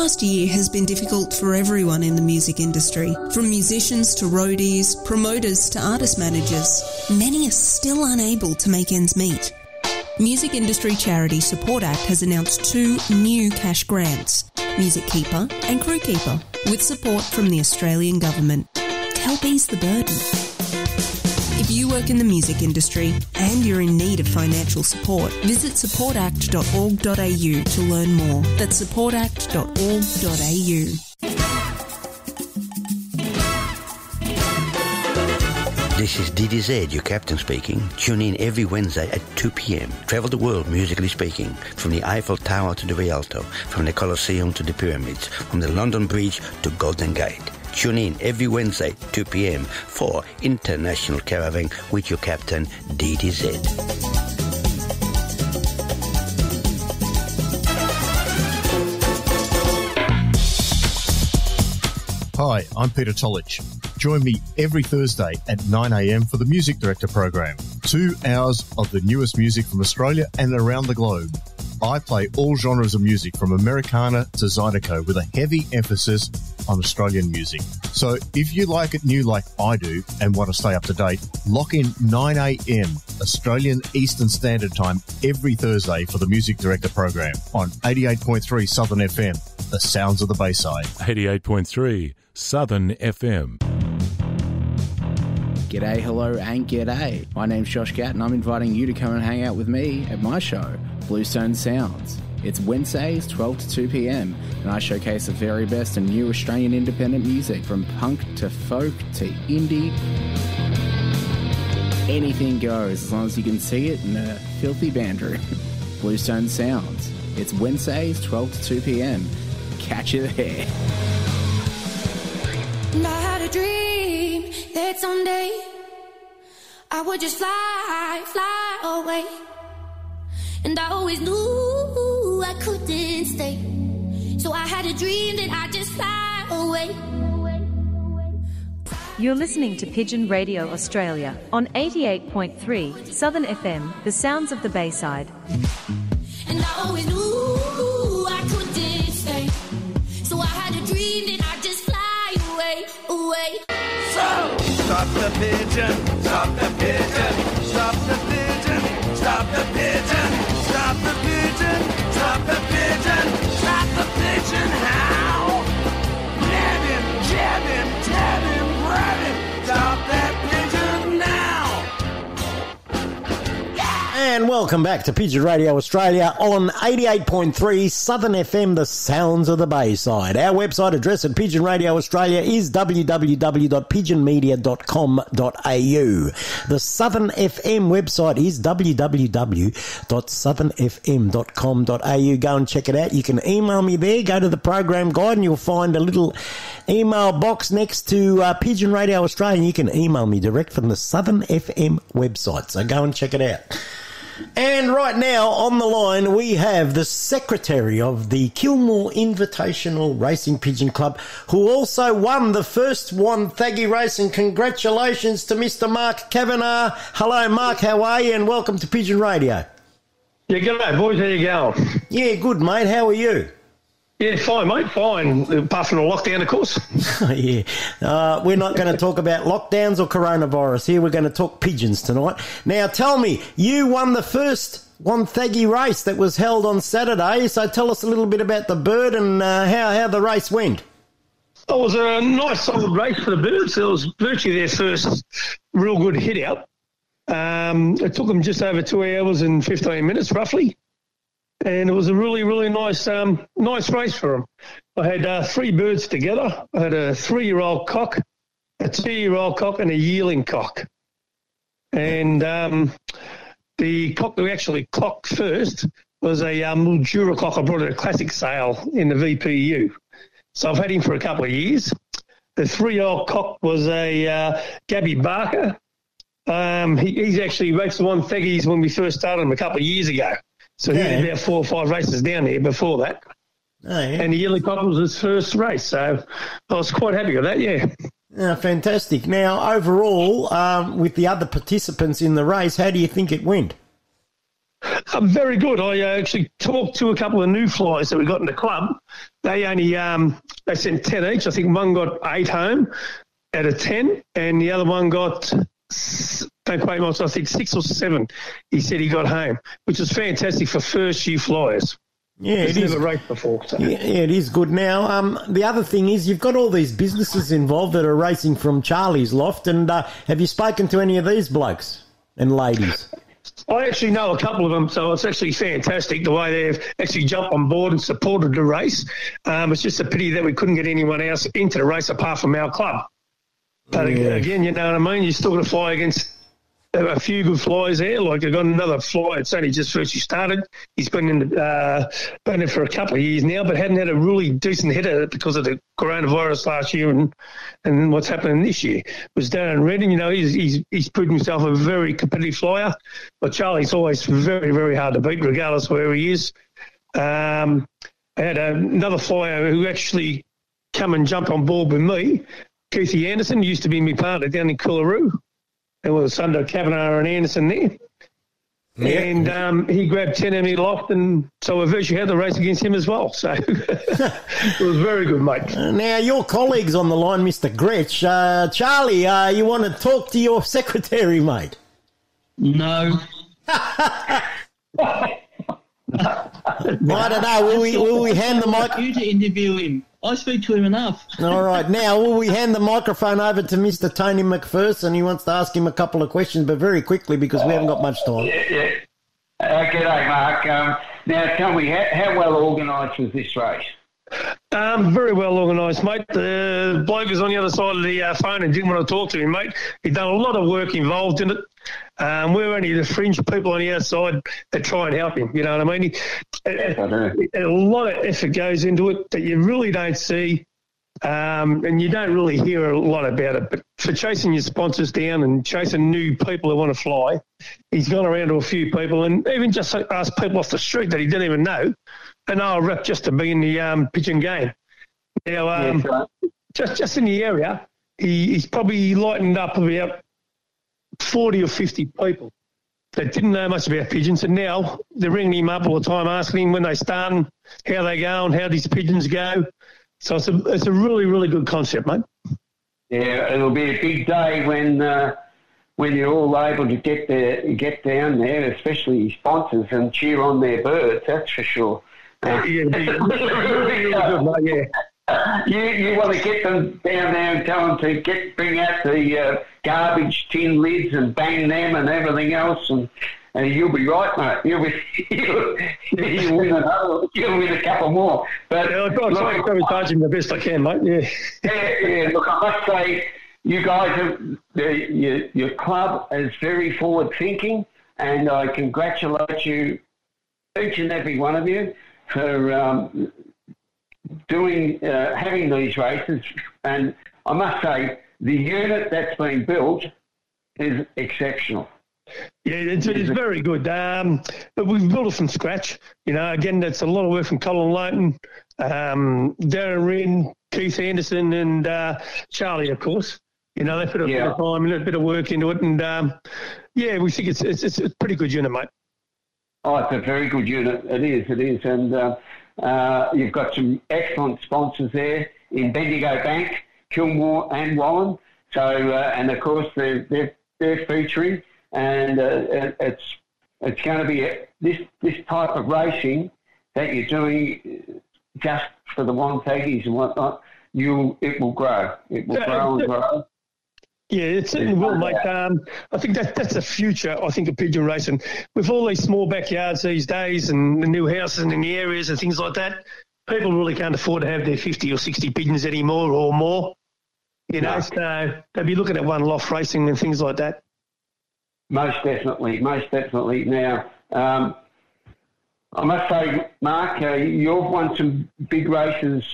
Past year has been difficult for everyone in the music industry, from musicians to roadies, promoters to artist managers. Many are still unable to make ends meet. Music Industry Charity Support Act has announced two new cash grants Music Keeper and Crew Keeper, with support from the Australian Government to help ease the burden. If you work in the music industry and you're in need of financial support, visit supportact.org.au to learn more. That's supportact.org.au. This is DDZ, your captain speaking. Tune in every Wednesday at 2 p.m. Travel the world musically speaking, from the Eiffel Tower to the Rialto, from the Colosseum to the Pyramids, from the London Bridge to Golden Gate. Tune in every Wednesday, 2 p.m. for International Caravan with your captain, DDZ. Hi, I'm Peter Tolich. Join me every Thursday at 9am for the Music Director program. Two hours of the newest music from Australia and around the globe. I play all genres of music from Americana to Zydeco with a heavy emphasis on Australian music. So if you like it new like I do and want to stay up to date, lock in 9am Australian Eastern Standard Time every Thursday for the Music Director program on 88.3 Southern FM, the sounds of the Bayside. 88.3 Southern FM. G'day, hello, and g'day. My name's Josh Gatt, and I'm inviting you to come and hang out with me at my show, Bluestone Sounds. It's Wednesdays, 12 to 2 pm, and I showcase the very best and new Australian independent music from punk to folk to indie. Anything goes as long as you can see it in a filthy band room. Bluestone Sounds. It's Wednesdays, 12 to 2 pm. Catch you there. And I had a dream that someday I would just fly, fly away. And I always knew I couldn't stay. So I had a dream that I'd just fly away. You're listening to Pigeon Radio Australia on 88.3 Southern FM, the sounds of the Bayside. And I always knew away. So, stop the pigeon, stop the pigeon, stop the pigeon, stop the pigeon, stop the pigeon, stop the pigeon, stop the pigeon. How? Nab him, jab him, And welcome back to Pigeon Radio Australia on 88.3 Southern FM, the sounds of the Bayside. Our website address at Pigeon Radio Australia is www.pigeonmedia.com.au. The Southern FM website is www.southernfm.com.au. Go and check it out. You can email me there. Go to the program guide and you'll find a little email box next to uh, Pigeon Radio Australia. You can email me direct from the Southern FM website. So go and check it out. And right now on the line we have the secretary of the Kilmore Invitational Racing Pigeon Club, who also won the first Wonthaggi race. And congratulations to Mr. Mark Kavanagh. Hello, Mark. How are you? And welcome to Pigeon Radio. Yeah, g'day, boys. How you going? Yeah, good, mate. How are you? Yeah, fine, mate. Fine. Apart from the lockdown, of course. yeah. Uh, we're not going to talk about lockdowns or coronavirus here. We're going to talk pigeons tonight. Now, tell me, you won the first Wonthaggi race that was held on Saturday. So tell us a little bit about the bird and uh, how, how the race went. It was a nice, solid race for the birds. It was virtually their first real good hit out. Um, it took them just over two hours and 15 minutes, roughly. And it was a really, really nice, um, nice race for him. I had uh, three birds together. I had a three-year-old cock, a two-year-old cock, and a yearling cock. And um, the cock that we actually clocked first was a um, Mildura cock. I brought it a classic sale in the VPU. So I've had him for a couple of years. The three-year-old cock was a uh, Gabby Barker. Um, he, he's actually raced the Wonthaggis when we first started him a couple of years ago. So he had about four or five races down there before that. Oh, yeah. And the yearly cock was his first race. So I was quite happy with that, yeah. Yeah, fantastic. Now, overall, um, with the other participants in the race, how do you think it went? Um, very good. I uh, actually talked to a couple of new flies that we got in the club. They only um, they sent ten each. I think one got eight home out of ten, and the other one got don't quote me, I think six or seven. He said he got home, which is fantastic for first year flyers. Yeah, it's it is. never raced before. So. Yeah, yeah, it is good. Now, um, the other thing is you've got all these businesses involved that are racing from Charlie's Loft, and uh, have you spoken to any of these blokes and ladies? I actually know a couple of them, so it's actually fantastic the way they've actually jumped on board and supported the race. Um, it's just a pity that we couldn't get anyone else into the race apart from our club. But Yeah. again, you know what I mean. You're still going to fly against a few good flyers there. Like I got another fly. It's only just first started. He's been in the, uh, been in for a couple of years now, but hadn't had a really decent hitter because of the coronavirus last year and and what's happening this year. Was Darren Redden. You know, he's he's he's proven himself a very competitive flyer. But Charlie's always very very hard to beat, regardless of where he is. Um, I had another flyer who actually come and jump on board with me. Keithy Anderson used to be my partner down in Coolaroo. There was under Kavanagh and Anderson there. And um, he grabbed 10 and he locked, and so I virtually had the race against him as well. So it was very good, mate. Now, your colleague's on the line, Mr. Gretsch. Uh, Charlie, uh, you want to talk to your secretary, mate? No. I don't know. Will we, will we hand the mic? You to interview him. I speak to him enough. All right. Now, will we hand the microphone over to Mr. Tony McPherson? He wants to ask him a couple of questions, but very quickly because we haven't got much time. Yeah, yeah. Uh, g'day, Mark. Um, now, tell me, how, how well organised was this race? Um, very well organised, mate. The bloke was on the other side of the uh, phone and didn't want to talk to him, mate. He'd done a lot of work involved in it. Um, we're only the fringe people on the outside that try and help him. You know what I mean? A, a lot of effort goes into it that you really don't see, um, and you don't really hear a lot about it. But for chasing your sponsors down and chasing new people who want to fly, he's gone around to a few people and even just asked people off the street that he didn't even know, and I'll rep just to be in the um, pigeon game. Now, um, just just in the area, he, he's probably lightened up about forty or fifty people that didn't know much about pigeons, and now they're ringing him up all the time, asking him when they starting, how they going, how these pigeons go. So it's a it's a really really good concept, mate. Yeah, it'll be a big day when uh, when you're all able to get there, get down there, especially sponsors, and cheer on their birds. That's for sure. Yeah, it'll be really, really good, mate. Yeah. You you want to get them down there and tell them to get bring out the uh, garbage tin lids and bang them and everything else, and, and you'll be right, mate. You'll be you'll, you'll win another, you'll win a couple more. But Yeah, I've got to try and sabotage him the best I can, mate. Yeah. yeah, yeah. Look, I must say, you guys, have, the, your, your club is very forward thinking, and I congratulate you, each and every one of you, for um, doing, uh, having these races. And I must say, the unit that's been built is exceptional. Yeah, it's, it's very good. Um, but we've built it from scratch. You know, again, that's a lot of work from Colin Layton, um, Darren Wren, Keith Anderson, and uh, Charlie, of course. You know, they put a bit of time and a bit of work into it, and um, yeah, we think it's, it's it's a pretty good unit, mate. Oh, it's a very good unit. It is, it is. And uh, uh, you've got some excellent sponsors there in Bendigo Bank, Kilmore and Wallan. So, uh, and of course, they're, they're, they're featuring, and uh, it's it's going to be a, this this type of racing that you're doing just for the Wonthaggis and whatnot. You it will grow. It will grow and grow. Yeah, it certainly will, mate. Um, I think that that's the future. I think of pigeon racing with all these small backyards these days and the new houses in the areas and things like that. People really can't afford to have their fifty or sixty pigeons anymore or more. You know, so they'll be looking at one loft racing and things like that. Most definitely, most definitely. Now, um, I must say, Mark, uh, you've won some big races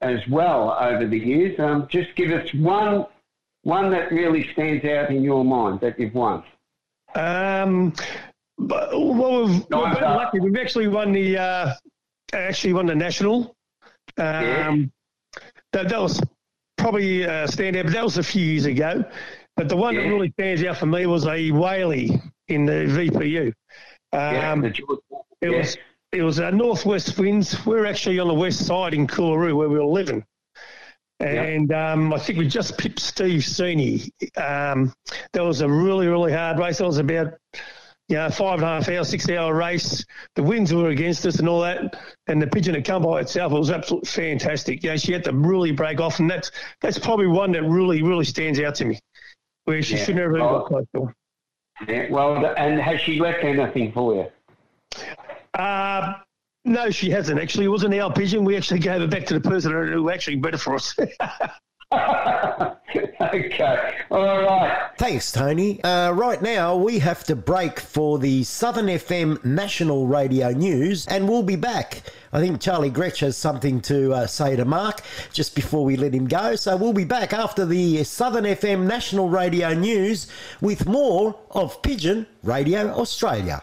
as well over the years. Um, just give us one, one that really stands out in your mind that you've won. Um, but, well, we've, we've been lucky. We've actually won the uh, actually won the national. Um, that, that was probably a standout, but that was a few years ago. But the one that really stands out for me was a Whaley in the VPU. Yeah, Um, the it yeah. was it was a northwest winds. We're actually on the west side in Coolaroo where we were living. And um, I think we just pipped Steve Seeney. Um, that was a really, really hard race. That was about, you know, five and a half hour, six hour race. The winds were against us and all that. And the pigeon had come by itself. It was absolutely fantastic. You know, she had to really break off. And that's that's probably one that really, really stands out to me, where she Yeah. should never have got close to. Yeah, well, and has she left anything for you? Uh, no, she hasn't. Actually, it wasn't our pigeon. We actually gave it back to the person who actually bred it for us. Okay. All right. Thanks, Tony. Uh, right now, we have to break for the Southern FM National Radio News, and we'll be back. I think Charlie Gretsch has something to uh, say to Mark just before we let him go. So we'll be back after the Southern FM National Radio News with more of Pigeon Radio Australia.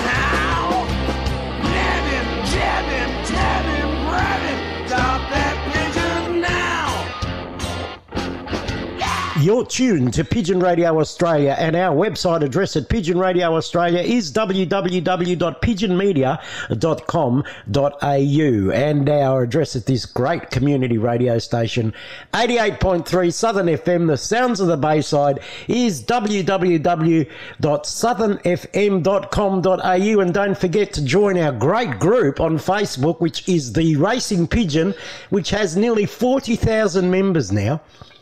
You're tuned to Pigeon Radio Australia, and our website address at Pigeon Radio Australia is www.pigeonmedia.com.au. And our address at this great community radio station, 88.3 Southern FM, the sounds of the Bayside, is www.southernfm.com.au. And don't forget to join our great group on Facebook, which is the Racing Pigeon, which has nearly 40,000 members now.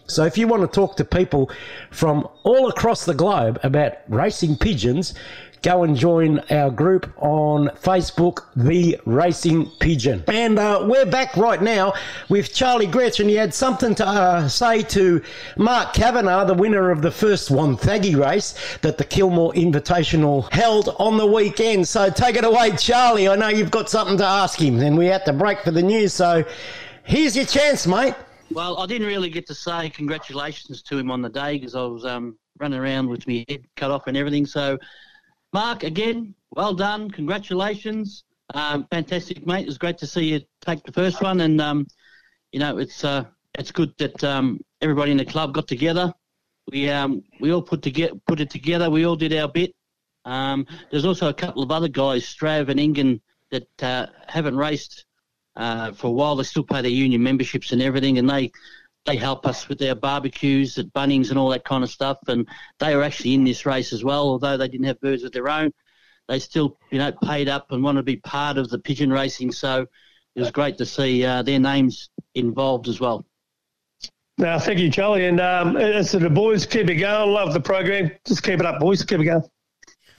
So if you want to talk to people from all across the globe about racing pigeons, go and join our group on Facebook, The Racing Pigeon. And uh, we're back right now with Charlie Gretsch, and he had something to uh, say to Mark Kavanagh, the winner of the first Wonthaggi race that the Kilmore Invitational held on the weekend. So take it away, Charlie. I know you've got something to ask him, and we had to break for the news. So here's your chance, mate. Well, I didn't really get to say congratulations to him on the day because I was um, running around with my head cut off and everything. So, Mark, again, well done. Congratulations. Um, fantastic, mate. It was great to see you take the first one. And, um, you know, it's uh, it's good that um, everybody in the club got together. We um, we all put, to put it together. We all did our bit. Um, there's also a couple of other guys, Strav and Ingen, that uh, haven't raced uh, for a while. They still pay their union memberships and everything, and they they help us with their barbecues at Bunnings and all that kind of stuff. And they were actually in this race as well, although they didn't have birds of their own. They still, you know, paid up and wanted to be part of the pigeon racing. So it was great to see uh, their names involved as well. Now, thank you, Charlie. And um, as the boys, keep it going. Love the program. Just keep it up, boys. Keep it going.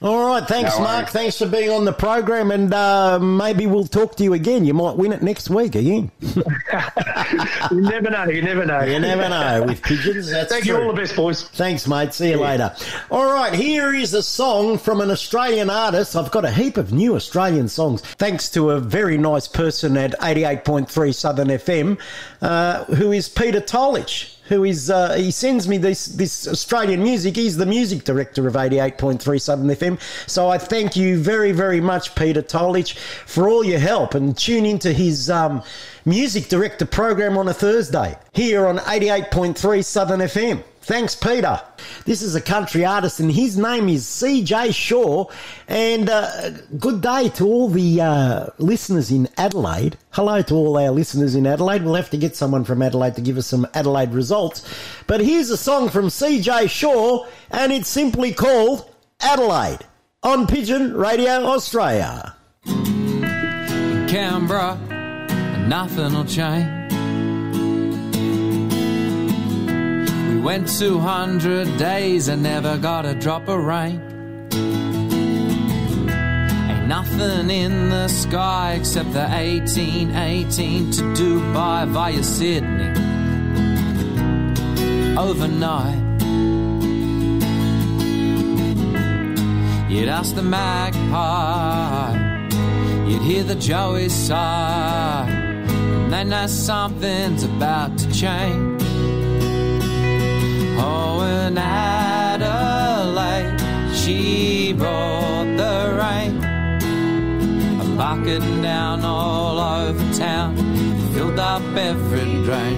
All right, thanks, No Mark. Thanks for being on the program, and uh, maybe we'll talk to you again. You might win it next week again. you never know. You never know. You never know with pigeons. That's Thank you. true. All the best, boys. Thanks, mate. See you later. All right, here is a song from an Australian artist. I've got a heap of new Australian songs, thanks to a very nice person at 88.3 Southern FM, uh, who is Peter Tolich. Who is uh, he sends me this this Australian music? He's the music director of 88.3 Southern FM. So I thank you very very much, Peter Tolich, for all your help and tune into his um, music director program on a Thursday here on 88.3 Southern FM. Thanks, Peter. This is a country artist, and his name is CJ Shaw. And uh, good day to all the uh, listeners in Adelaide. Hello to all our listeners in Adelaide. We'll have to get someone from Adelaide to give us some Adelaide results. But here's a song from CJ Shaw, and it's simply called Adelaide on Pigeon Radio Australia. Canberra, nothing will change. We went 200 days and never got a drop of rain. Ain't nothing in the sky except the 1818 to Dubai via Sydney. Overnight. You'd ask the magpie, you'd hear the joey sigh, and then know something's about to change. Oh, in Adelaide, she brought the rain, a bucket down all over town, filled up every drain.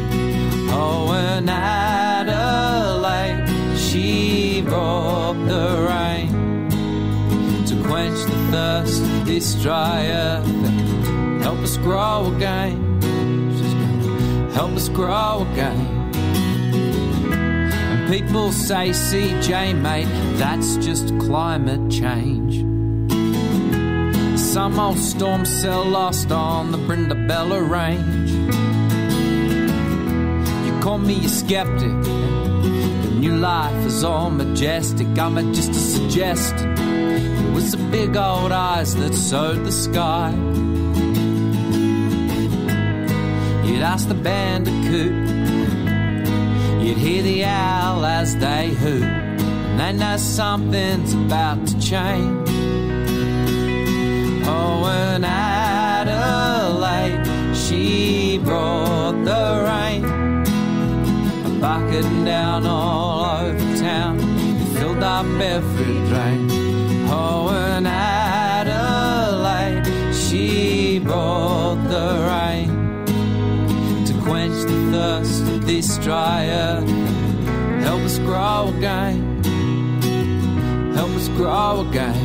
Oh, in Adelaide, she brought the rain to quench the thirst of this dry earth help us grow again. Help us grow again. And people say, CJ, mate, that's just climate change. Some old storm cell lost on the Brindabella Range. You call me a skeptic, the new life is all majestic. I'm just a suggestion. It was the big old eyes that sewed the sky. Ask the bandicoot, you'd hear the owl as they hoot, and they know something's about to change. Oh, and Adelaide, she brought the rain, a bucket down all over town, filled up every drain. This dry. Help us grow again. Help us grow again.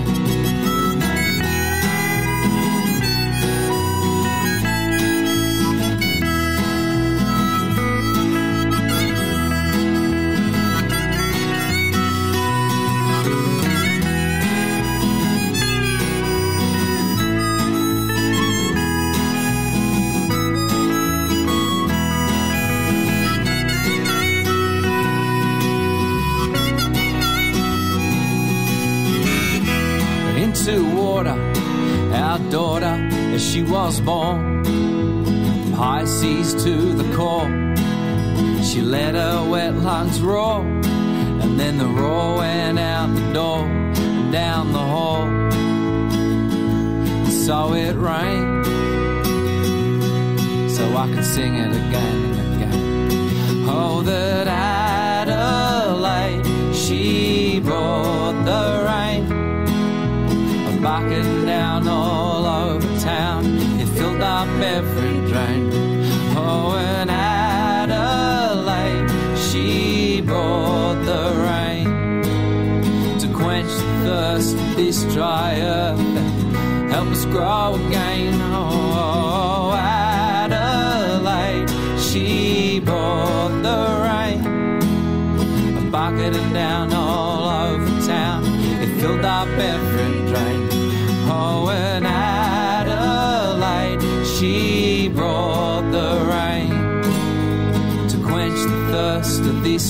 Daughter, as she was born. Seas to the core, she let her wet lungs roar, and then the roar went out the door and down the hall. And so it rained, so I could sing it again and again. Oh, that Adelaide, every drain. Oh, and Adelaide, she brought the rain to quench the thirst this dry earth help us grow again. Oh, Adelaide, she brought the rain a bucket and down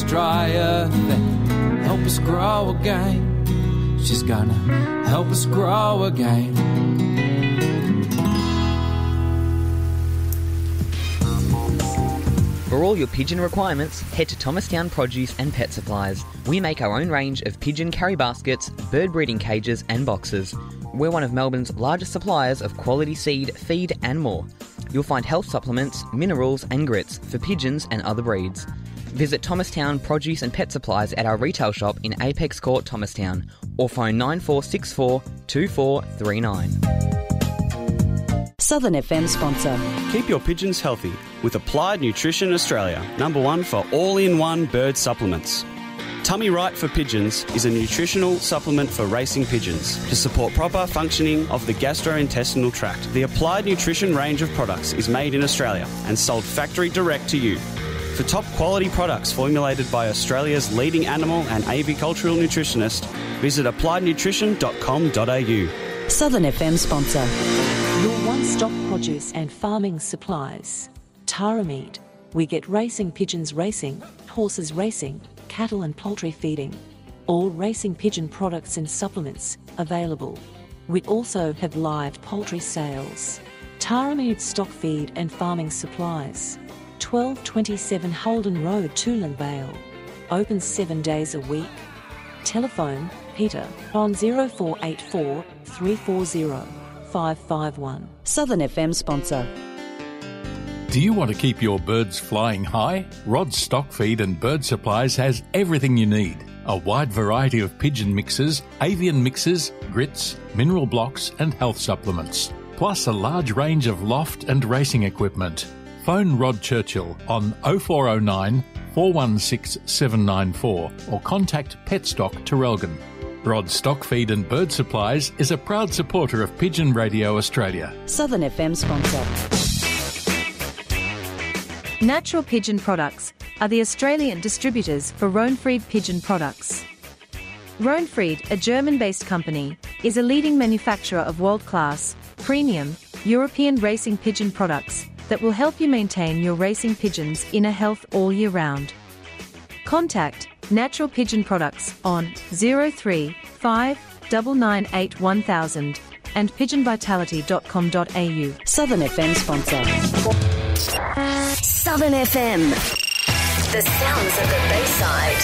of this dry earth and help us grow again. She's gonna help us grow again. For all your pigeon requirements, head to Thomastown Produce and Pet Supplies. We make our own range of pigeon carry baskets, bird breeding cages, and boxes. We're one of Melbourne's largest suppliers of quality seed, feed, and more. You'll find health supplements, minerals, and grits for pigeons and other breeds. Visit Thomastown Produce and Pet Supplies at our retail shop in Apex Court, Thomastown, or phone 9464 2439. Southern FM sponsor. Keep your pigeons healthy with Applied Nutrition Australia, number one for all in one bird supplements. Tummy Right for Pigeons is a nutritional supplement for racing pigeons to support proper functioning of the gastrointestinal tract. The Applied Nutrition range of products is made in Australia and sold factory direct to you. For top quality products formulated by Australia's leading animal and avicultural nutritionist, visit appliednutrition.com.au. Southern FM sponsor. Your one stop produce and farming supplies. Tara Meat. We get racing pigeons racing, horses racing, cattle and poultry feeding. All racing pigeon products and supplements available. We also have live poultry sales. Tara Meat stock feed and farming supplies. 1227 Holden Road, Toolern Vale. Open seven days a week. Telephone Peter on 0484 340 551. Southern FM sponsor. Do you want to keep your birds flying high? Rod Stock Feed and Bird Supplies has everything you need. A wide variety of pigeon mixes, avian mixes, grits, mineral blocks, and health supplements. Plus a large range of loft and racing equipment. Phone Rod Churchill on 0409 416 794 or contact Petstock Traralgon. Rod Stock Feed and Bird Supplies is a proud supporter of Pigeon Radio Australia. Southern FM sponsor. Natural Pigeon Products are the Australian distributors for Rohnfried Pigeon Products. Rohnfried, a German based company, is a leading manufacturer of world class, premium, European racing pigeon products that will help you maintain your racing pigeon's inner health all year round. Contact Natural Pigeon Products on 035 998 1000 and pigeonvitality.com.au. Southern FM sponsor. Southern FM. The sounds of the Bayside.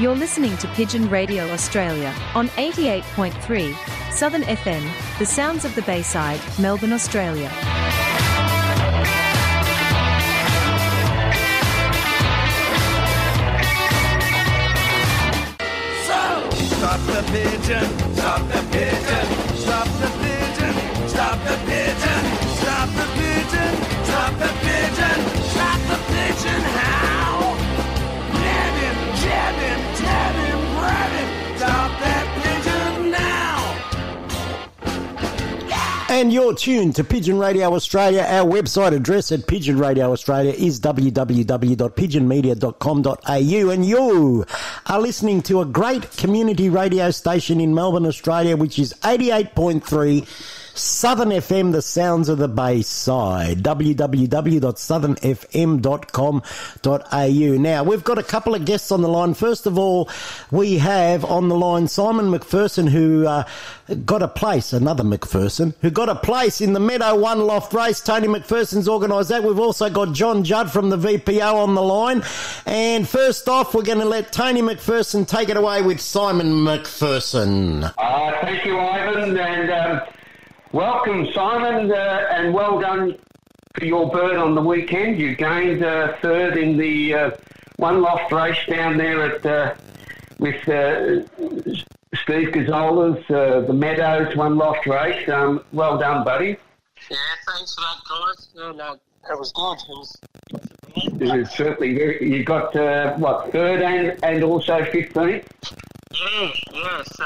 You're listening to Pigeon Radio Australia on 88.3 Southern FM, the sounds of the Bayside, Melbourne, Australia. Stop the pigeon, stop the pigeon, stop the pigeon, stop the pigeon, stop the pigeon, stop the pigeon, stop the pigeon, how? And you're tuned to Pigeon Radio Australia. Our website address at Pigeon Radio Australia is www.pigeonmedia.com.au. And you are listening to a great community radio station in Melbourne, Australia, which is 88.3 Southern FM, the sounds of the Bayside. www.southernfm.com.au. Now, we've got a couple of guests on the line. First of all, we have on the line Simon McPherson, who uh, got a place, another McPherson, who got a place in the Meadow One Loft race. Tony McPherson's organised that. We've also got John Judd from the VPO on the line. And first off, we're going to let Tony McPherson take it away with Simon McPherson. Uh, thank you, Ivan, and um, welcome, Simon, uh, and well done for your bird on the weekend. You gained uh, third in the uh, one loft race down there at uh, with uh, Steve Gazzola's uh, the Meadows one loft race. Um, well done, buddy. Yeah, thanks for that, guys. No, no, that was good. It was, It certainly very, you got uh, what third and and also fifteenth. yeah, yeah, so,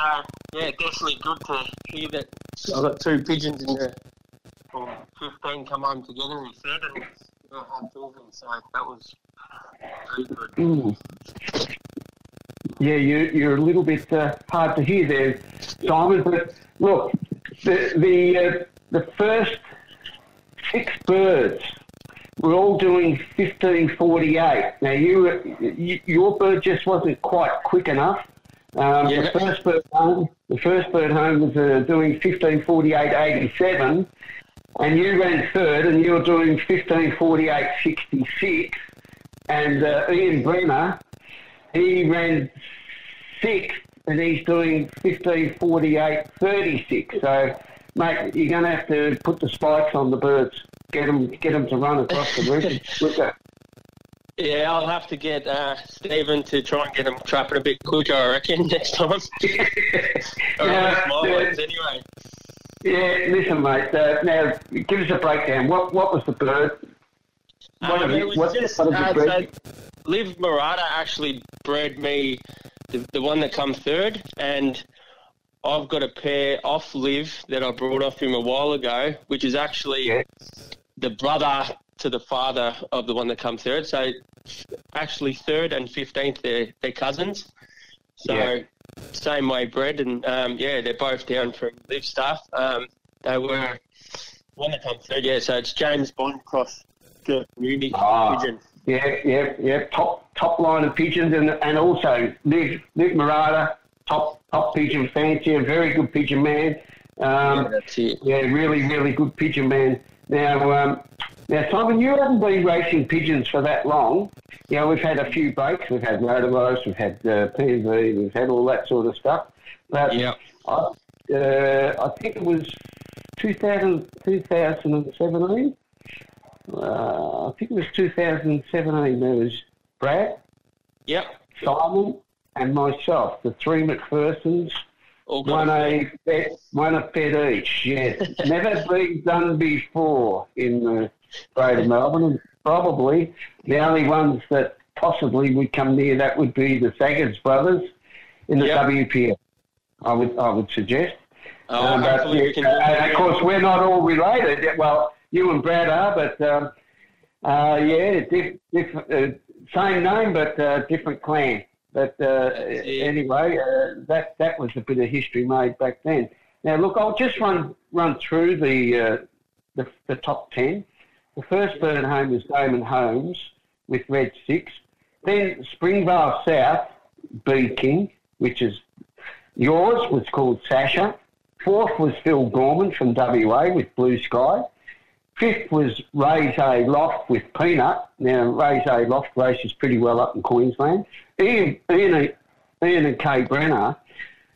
yeah, definitely good to hear that I got two pigeons in there from 15 come home together in third and yeah, had two of them, so that was very good. Mm. Yeah, you, you're a little bit uh, hard to hear there, Simon. But look, the the uh, the first six birds were all doing 1548. Now you, you your bird just wasn't quite quick enough. Um, Yeah. The first bird home, the first bird home was uh, doing 1548.87, and you ran third, and you were doing 1548.66. And uh, Ian Brenner, he ran sixth, and he's doing 1548.36. So, mate, you're going to have to put the spikes on the birds, get them, get them to run across the quicker. Yeah, I'll have to get uh, Stephen to try and get them trapping a bit quicker, I reckon, next time. or Yeah, my yeah. ones anyway. Yeah, listen, mate. Uh, now, give us a breakdown. What what was the bird? What Um, you- was what- just, what uh, so Liv Murata actually bred me the, the one that come third, and I've got a pair off Liv that I brought off him a while ago, which is actually the brother to the father of the one that come third. So actually third and fifteenth, they're, they're cousins. So Yeah. same way bred, and um, yeah, they're both down from Liv stuff. Um, they were one that come third, yeah. So it's James Bond cross the Ruby Ah. pigeon. Yeah, yeah, yeah. Top top line of pigeons, and and also Nick Nick Murata, top top pigeon fancier, very good pigeon man. Um, yeah. Yeah, really, really good pigeon man. Now, um, now Simon, you haven't been racing pigeons for that long. You know, we've had a few breaks. We've had Rotovos, we've had uh, PV, we've had all that sort of stuff. But Yeah. I, uh, I think it was 2000, 2017. Uh, I think it was 2017. There was Brad, Yep. Simon, and myself, the three McPhersons. One a bet, one a bet each. Yes, never been done before in the Greater Melbourne. And probably the only ones that possibly would come near that would be the Saggers brothers in the WPF. I would, I would suggest. Oh, Um, but, and of course, we're not all related. Well, you and Brad are, but um, uh, yeah, diff, diff, uh, same name but uh, different clan. But uh, anyway, uh, that that was a bit of history made back then. Now, look, I'll just run run through the uh, the, the top ten. The first bird home was Damon Holmes with red six. Then Springvale South, B King, which is yours, was called Sasha. Fourth was Phil Gorman from WA with Blue Sky. Fifth was Ray's A Loft with Peanut. Now, Ray's A Loft races pretty well up in Queensland. Ian, Ian, Ian and Kay Brenner,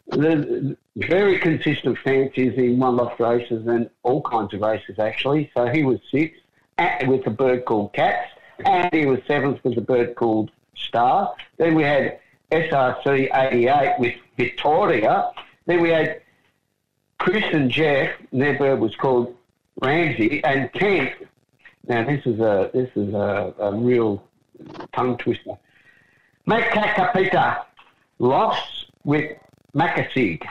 the very consistent fancies in one loft races and all kinds of races, actually. So he was sixth with a bird called Cats, and he was seventh with a bird called Star. Then we had SRC 88 with Victoria. Then we had Chris and Jeff, and their bird was called Ramsey, and tenth. Now this is a this is a, a real tongue twister. Macacapita lost with Macasig.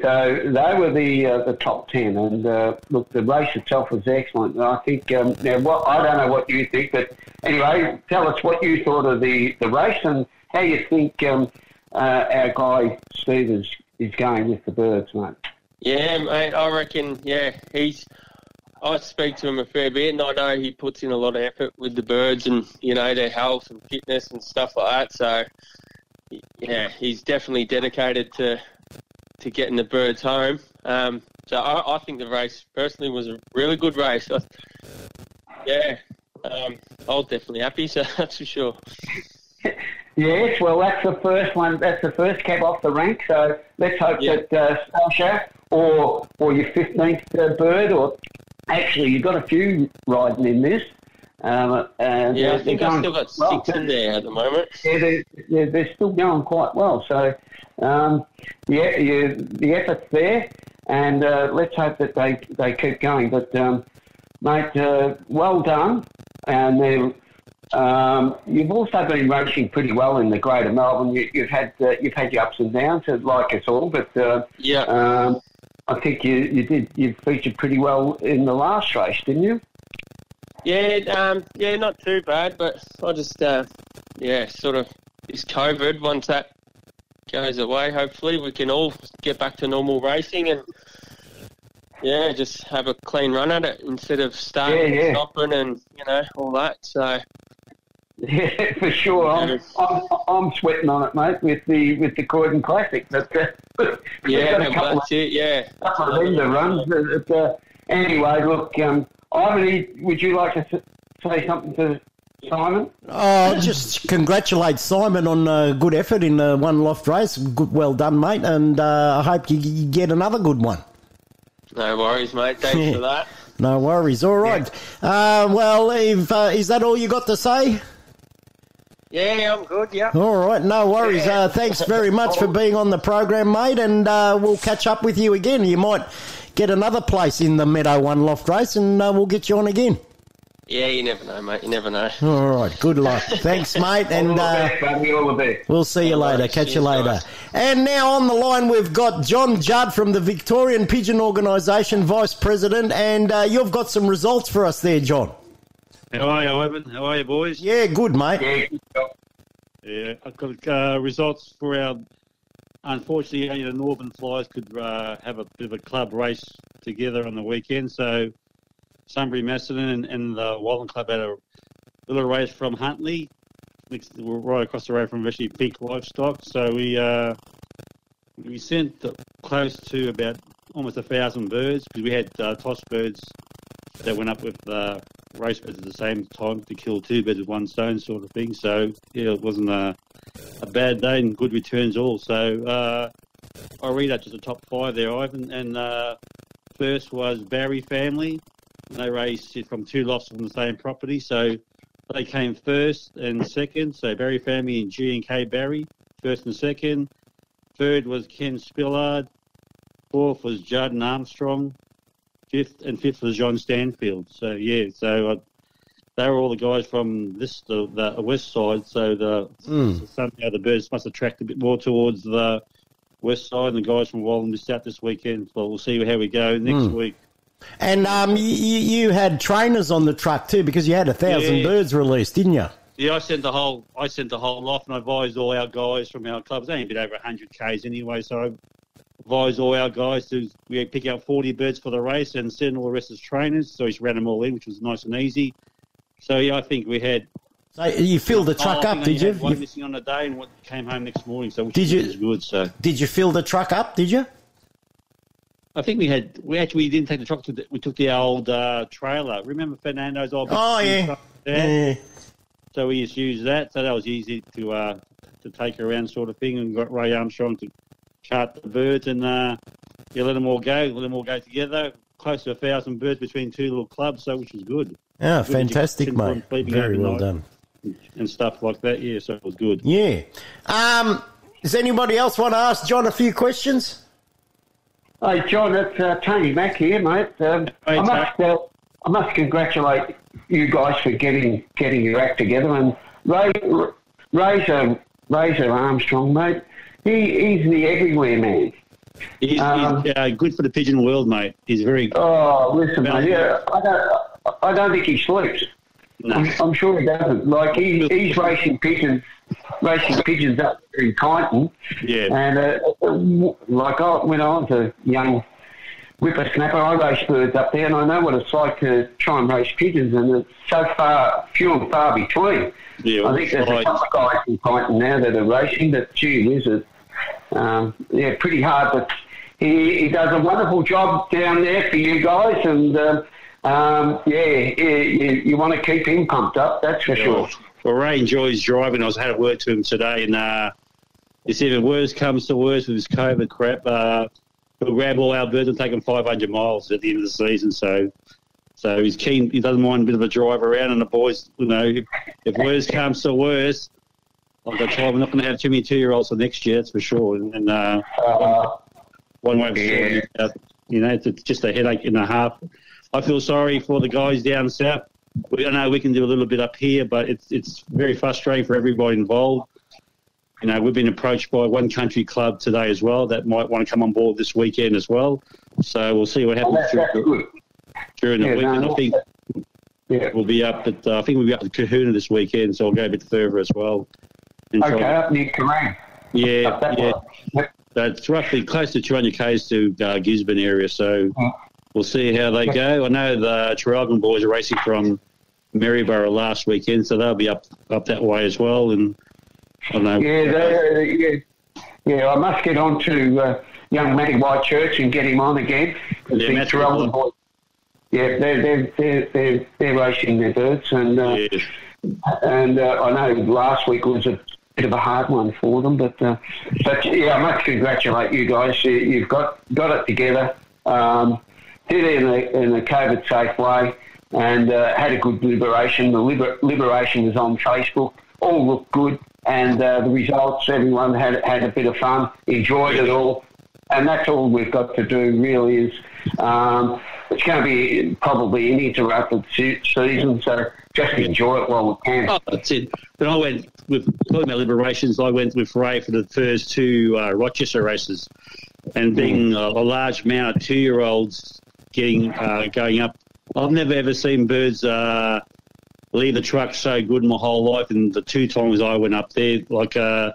So they were the uh, the top ten, and uh, look, the race itself was excellent. And I think um, now, what I don't know what you think, but anyway, tell us what you thought of the, the race and how you think um, uh, our guy Steve is, is going with the birds, mate. Yeah, mate. I reckon. Yeah, he's. I speak to him a fair bit, and I know he puts in a lot of effort with the birds and you know their health and fitness and stuff like that. So, yeah, he's definitely dedicated to to getting the birds home. Um, so I, I think the race personally was a really good race. I, yeah, um, I was definitely happy. So that's for sure. Yes, well, that's the first one. That's the first cab off the rank. So let's hope that uh, Sasha or or your fifteenth uh, bird, or actually you've got a few riding in this. Um, and Yeah, uh, I think they're I've still got well. six in there at the moment. Yeah, they're, they're, they're still going quite well. So, um, yeah, you, the effort's there, and uh, let's hope that they, they keep going. But, um, mate, uh, well done. And then, um, you've also been racing pretty well in the Greater Melbourne. You, you've had uh, you've had your ups and downs, uh, like us all. But uh, yeah, um, I think you, you did you featured pretty well in the last race, didn't you? Yeah, um, yeah, not too bad, but I just, uh, yeah, sort of this COVID. Once that goes away, hopefully we can all get back to normal racing and yeah, just have a clean run at it instead of starting Yeah, yeah. and stopping and you know all that. So Yeah, for sure. I'm, I'm, I'm sweating on it, mate, with the with the Croydon Classic. But uh, yeah, a well, couple that's it. Yeah, of, couple of them to run. But, uh, anyway, look, um, Ivan, would you like to say something to Simon? Oh, just congratulate Simon on a good effort in the one loft race. Good, well done, mate, and uh, I hope you, you get another good one. no worries, mate. Thanks for that. No worries. All right. Uh, well, if, uh, is that all you got to say? Yeah, I'm good. Yeah. All right, no worries. Uh, thanks very much for being on the program, mate, and uh, we'll catch up with you again. You might get another place in the Meadow One Loft race, and uh, we'll get you on again. Yeah, you never know, mate. You never know. All right, good luck. Thanks, mate, and all the uh, best. All the best. we'll see you later. Catch you later. And now on the line, we've got John Judd from the Victorian Pigeon Organisation, Vice President, and uh, you've got some results for us there, John. How are you, Evan? How are you, boys? Yeah, good, mate. Yeah, I've got uh, results for our. Unfortunately, only the Northern Flyers could uh, have a bit of a club race together on the weekend. So, Sunbury Macedon and, and the Wallan Club had a little race from Huntly, next, right across the road from actually Peak Livestock. So we uh, we sent close to about almost a thousand birds because we had uh, toss birds that went up with uh, birds at the same time to kill two birds with one stone, sort of thing. So yeah, it wasn't a, a bad day and good returns all. So uh, I'll read out just the top five there, Ivan. And uh, first was Barry family. They raced from two lots from the same property, so they came first and second. So Barry family and G and K Barry, first and second. Third was Ken Spillard. Fourth was Judd and Armstrong. Fifth and fifth was John Stanfield. So yeah, so uh, they were all the guys from this the, the west side. So the Mm. so somehow the birds must attract a bit more towards the west side. And the guys from Wallan missed out this weekend. Well, we'll see how we go next Mm. week. And um, you, you had trainers on the truck too because you had a thousand Yeah. birds released, didn't you? Yeah, I sent the whole I sent the whole lot, and I advised all our guys from our clubs. Only a bit over hundred k's anyway, so I advised all our guys to we pick out forty birds for the race and send all the rest as trainers. So he's ran them all in, which was nice and easy. So yeah, I think we had. So you filled the truck Oh, up, did you? One You- missing on the day, and what came home next morning. So which Did you- was good. So Did you fill the truck up? Did you? I think we had we actually didn't take the truck. To the, we took the old uh, trailer. Remember Fernando's old? Oh, yeah. Yeah. So we just used that. So that was easy to uh, to take around, sort of thing, and got Ray Armstrong to chart the birds and uh, yeah, let them all go. Let them all go together. Close to a thousand birds between two little clubs, so which was good. Yeah, Good fantastic, mate. Very well done. And stuff like that. Yeah, so it was good. Yeah. Um, does anybody else want to ask John a few questions? Hey, John, it's uh, Tony Mack here, mate. Um, I, must, uh, I must congratulate you guys for getting getting your act together. And Ray, Razor, Razor Armstrong, mate, he, he's the everywhere man. He's, Um, he's uh, good for the pigeon world, mate. He's very. Oh, listen, mate, yeah, I don't, I don't think he sleeps. I'm, I'm sure he doesn't. Like he, he's racing pigeons, racing pigeons up there in Kyneton. Yeah. And uh, like I, when I was a young whippersnapper, I raced birds up there, and I know what it's like to try and race pigeons, and it's so far, few and far between. Yeah, I think there's a right. couple of guys in Kyneton now that are racing, but gee whiz, it, um, yeah, pretty hard. But he, he does a wonderful job down there for you guys, and um, um, yeah, you, you, you want to keep him pumped up, that's for sure. Well, Ray enjoys driving. I was had a word to him today, and uh, said if worst comes to worse with this COVID crap, uh, he'll grab all our birds and take them 500 miles at the end of the season. So, so he's keen. He doesn't mind a bit of a drive around, and the boys, you know, if, if worst comes to worst, like I we're not going to have too many two-year-olds for next year, that's for sure. And, and uh, one won't yeah. uh, you know, it's just a headache and a half. I feel sorry for the guys down south. We, I know we can do a little bit up here, but it's it's very frustrating for everybody involved. You know, we've been approached by one country club today as well that might want to come on board this weekend as well. So we'll see what happens that's during, the, during the Yeah, week. no, I think we'll be up at uh, I think we'll be up at Cohuna this weekend, so I'll go a bit further as well. And Okay, up near Kerang. yeah, that yeah. That's roughly close to 200 k's to uh, Gisborne area, so we'll see how they go. I know the Traralgon boys are racing from Maryborough last weekend, so they'll be up up that way as well. And I know. Yeah, they, yeah, yeah. I must get on to uh, young Matty Whitechurch and get him on again. Yeah, The Traralgon boys- Yeah, they're they're they're they're, they're racing their birds, and uh, and uh, I know last week was a bit of a hard one for them, but uh, but yeah, I must congratulate you guys. You, you've got got it together. Um, did it in a in a COVID safe way, and uh, had a good liberation. The liber- liberation was on Facebook. All looked good, and uh, the results. Everyone had had a bit of fun, enjoyed it all, and that's all we've got to do. Really is. Um, it's going to be probably an interrupted se- season, so just enjoy it while we can. Oh, that's it. When I went with talking about liberations, I went with Ray for the first two uh, Rochester races, and being a, a large amount of two-year-olds getting uh, going up, I've never ever seen birds uh, leave the truck so good in my whole life. And the two times I went up there, like uh,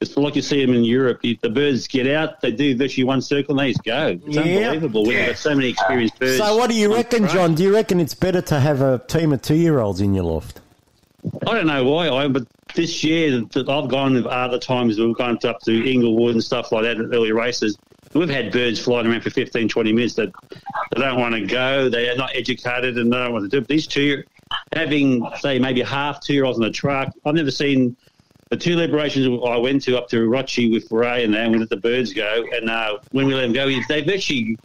it's like you see them in Europe. The the birds get out, they do virtually one circle, and they just go. It's Yeah. unbelievable. We've got so many experienced birds. So, what do you reckon. John? Do you reckon it's better to have a team of two-year-olds in your loft? I don't know why, I, but this year that I've gone with other times we've gone up to Inglewood and stuff like that, at early races. We've had birds flying around for 15, 20 minutes that they don't want to go. They are not educated and they don't want to do it. But these two, having, say, maybe half two year olds on the truck, I've never seen the two liberations I went to up to Rochi with Ray and then we let the birds go. And uh, when we let them go, they've actually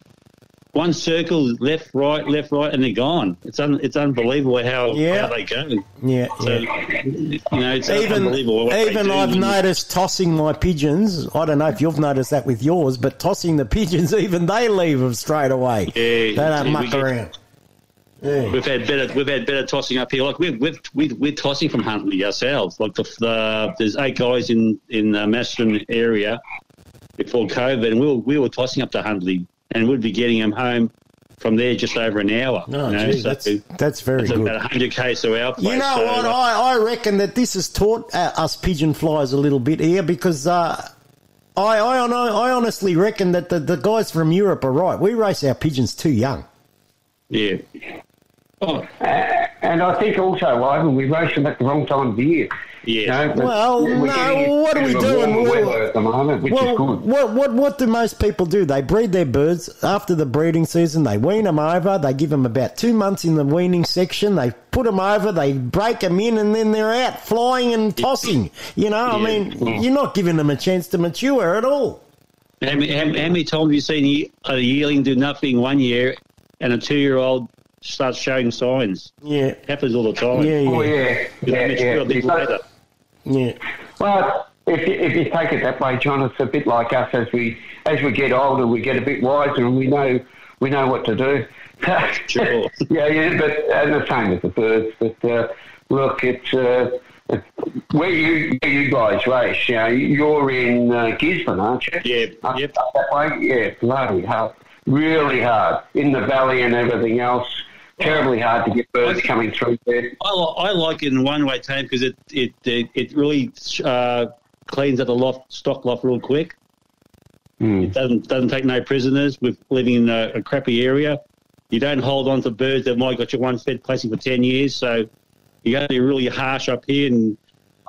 one circle left, right, left, right, and they're gone. It's un, it's unbelievable how, Yeah. how they go. Yeah, So, you know, it's even unbelievable. even. I've noticed tossing my pigeons. I don't know if you've noticed that with yours, but tossing the pigeons, even they leave them straight away. Yeah, they don't muck get- around. We've had better. We've had better tossing up here. Like we've we've we're, we're tossing from Huntly ourselves. Like the, the there's eight guys in in the Maston area before COVID, and we were we were tossing up to Huntly, and we'd be getting them home from there just over an hour. Oh, you know, gee, that's, that's very it's good. about 100 k's to our place. You know so, what? I, I reckon that this has taught uh, us pigeon flyers a little bit here because uh, I, I, I honestly reckon that the, the guys from Europe are right. We race our pigeons too young. Yeah. Uh, and I think also, Ivan, we race them at the wrong time of the year. Yeah. Well, no, what are we doing? Weather at the moment, which well, is good. What, what, what do most people do? They breed their birds after the breeding season. They wean them over. They give them about two months in the weaning section. They put them over. They break them in, and then they're out flying and tossing. You know, I mean, you're not giving them a chance to mature at all. How many, how, how many times have you seen a yearling do nothing one year and a two year old starts showing signs? Yeah. Happens all the time. Yeah, yeah. Oh, yeah. You know, Yeah, yeah. a bit It's like- later. Yeah. Well, if you, if you take it that way, John, it's a bit like us as we as we get older, we get a bit wiser, and we know we know what to do. Sure. yeah, yeah, but and the same with the birds. But uh, look, it's. Uh, it's- where you where you guys race, you know, you're in uh, Gisborne, aren't you? Yeah, up, up that way. Yeah, bloody hard, really hard in the valley and everything else. Terribly hard to get birds coming through there. I, I like it in one way, Tame, because it, it, it, it really uh, cleans up the loft, stock loft real quick. It doesn't doesn't take no prisoners with living in a, a crappy area. You don't hold on to birds that might got your one fed placing for ten years. So you got to be really harsh up here, and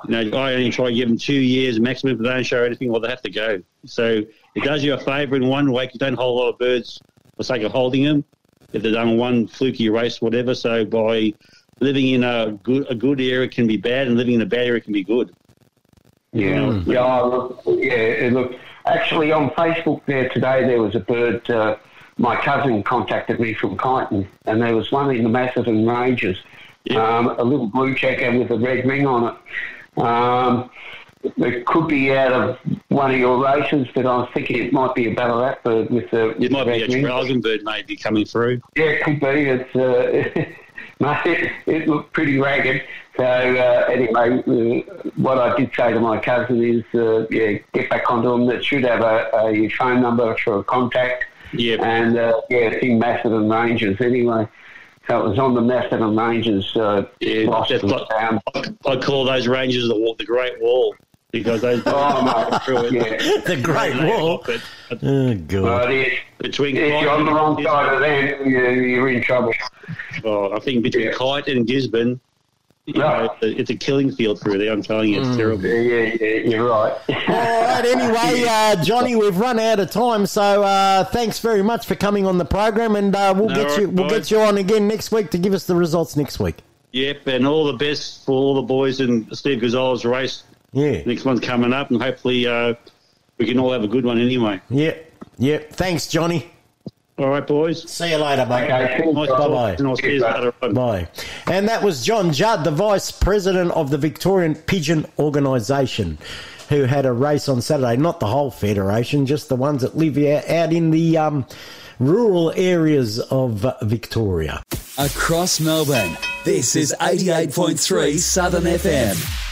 you know I only try to give them two years maximum. If they don't show anything, well they have to go. So it does you a favour in one way. You don't hold a lot of birds for sake of holding them. If they've done one fluky race, whatever. So by living in a good a good area can be bad, and living in a bad area can be good. Yeah, yeah, look, yeah. Look, actually, on Facebook there today, there was a bird. Uh, my cousin contacted me from Kyneton, and there was one in the Macedon Ranges, um, a little blue checker with a red ring on it. Um, it could be out of one of your races, but I'm thinking it might be a Ballarat bird with the. It might be a red ring. dragon bird maybe coming through. Yeah, it could be. It's uh, it, it looked pretty ragged. So uh, anyway, uh, what I did say to my cousin is, uh, yeah, get back onto them. That should have a, a phone number for a contact. Yeah. And uh, yeah, it's in Macedon Ranges anyway. So it was on the Macedon Ranges. Uh, Yeah, that's and like- found. I call those Rangers the wall, the Great Wall because those. Oh, mate, through it. yeah. The Great Wall. But, but Oh, God. Well, it is. between If you're on the wrong side of them, you're, you're in trouble. Oh, I think between Kite and Gisborne, you know, it's, a, it's a killing field through there. I'm telling you, it's terrible. Yeah, yeah, yeah, you're right. All right, anyway, uh, Johnny, we've run out of time, so uh, thanks very much for coming on the program, and uh, we'll No, get you we'll boys. get you on again next week to give us the results next week. Yep, and all the best for all the boys in Steve Gonzalez race. Yeah, Next one's coming up, and hopefully uh, we can all have a good one anyway. yeah, yeah. Thanks, Johnny. All right, boys. See you later, mate. Okay, Nice Bye bye. and I'll see you later on. Bye. And that was John Judd, the Vice President of the Victorian Pigeon Organisation, who had a race on Saturday. Not the whole federation, just the ones that live out out in the um, rural areas of uh, Victoria. Across Melbourne, this is 88.3 Southern FM.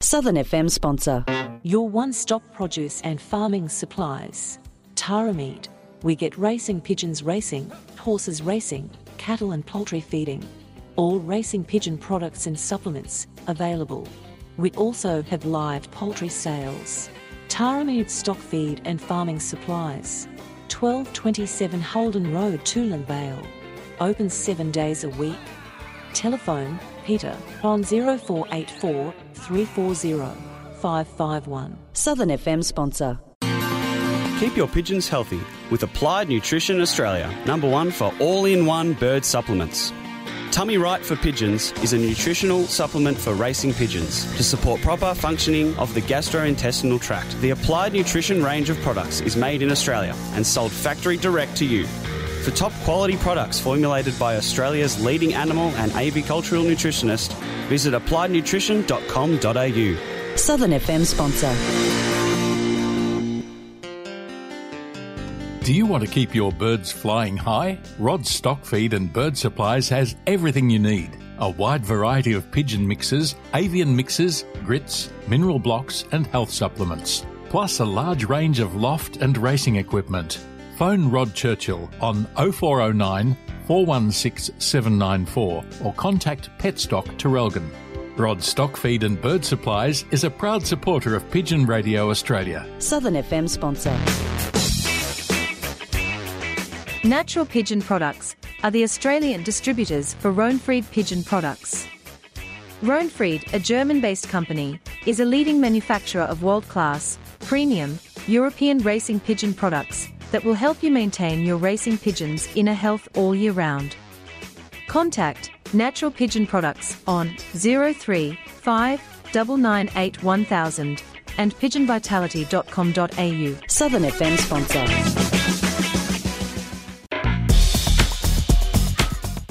Southern FM sponsor. Your one stop produce and farming supplies. Tara Meat. We get racing pigeons racing, horses racing, cattle and poultry feeding. All racing pigeon products and supplements available. We also have live poultry sales. Tara Meat stock feed and farming supplies. 1227 Holden Road, Toolern Vale. Open seven days a week. Telephone Peter on 0484 340 551. Southern FM sponsor. Keep your pigeons healthy with Applied Nutrition Australia, number one for all in one bird supplements. Tummy Right for Pigeons is a nutritional supplement for racing pigeons to support proper functioning of the gastrointestinal tract. The Applied Nutrition range of products is made in Australia and sold factory direct to you. For top quality products formulated by Australia's leading animal and avicultural nutritionist, visit appliednutrition.com.au. Southern FM sponsor. Do you want to keep your birds flying high? Rod Stock Feed and Bird Supplies has everything you need. A wide variety of pigeon mixes, avian mixes, grits, mineral blocks, and health supplements. Plus a large range of loft and racing equipment. Phone Rod Churchill on 0409 416 794 or contact Petstock Traralgon. Rod Stock Feed and Bird Supplies is a proud supporter of Pigeon Radio Australia. Southern FM sponsor. Natural Pigeon Products are the Australian distributors for Rohnfried Pigeon Products. Rohnfried, a German based company, is a leading manufacturer of world class, premium, European racing pigeon products that will help you maintain your racing pigeon's inner health all year round. Contact Natural Pigeon Products on 035 998 1000 and pigeonvitality.com.au. Southern FM sponsor.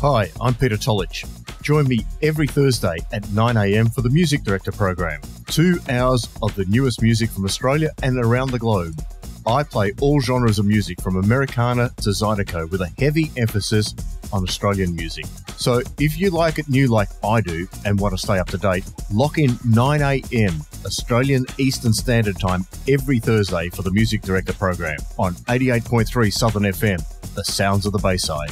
Hi, I'm Peter Tolich. Join me every Thursday at 9am for the Music Director program. Two hours of the newest music from Australia and around the globe. I play all genres of music from Americana to Zydeco with a heavy emphasis on Australian music. So if you like it new like I do and want to stay up to date, lock in 9am Australian Eastern Standard Time every Thursday for the Music Director program on 88.3 Southern FM, the sounds of the Bayside.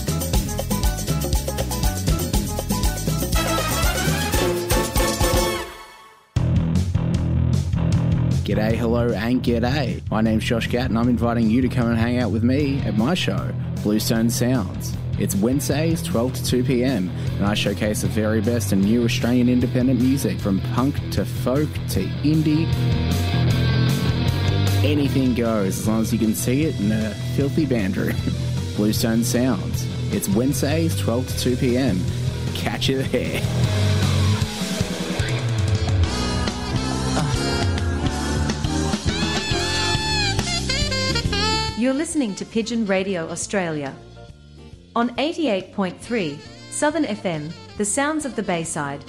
G'day, hello, and g'day. My name's Josh Gatt, and I'm inviting you to come and hang out with me at my show, Bluestone Sounds. It's Wednesdays, 12 to 2 pm, and I showcase the very best and new Australian independent music from punk to folk to indie. Anything goes as long as you can see it in a filthy band room. Bluestone Sounds. It's Wednesdays, 12 to 2 pm. Catch you there. You're listening to Pigeon Radio Australia. On 88.3 Southern FM, the sounds of the Bayside.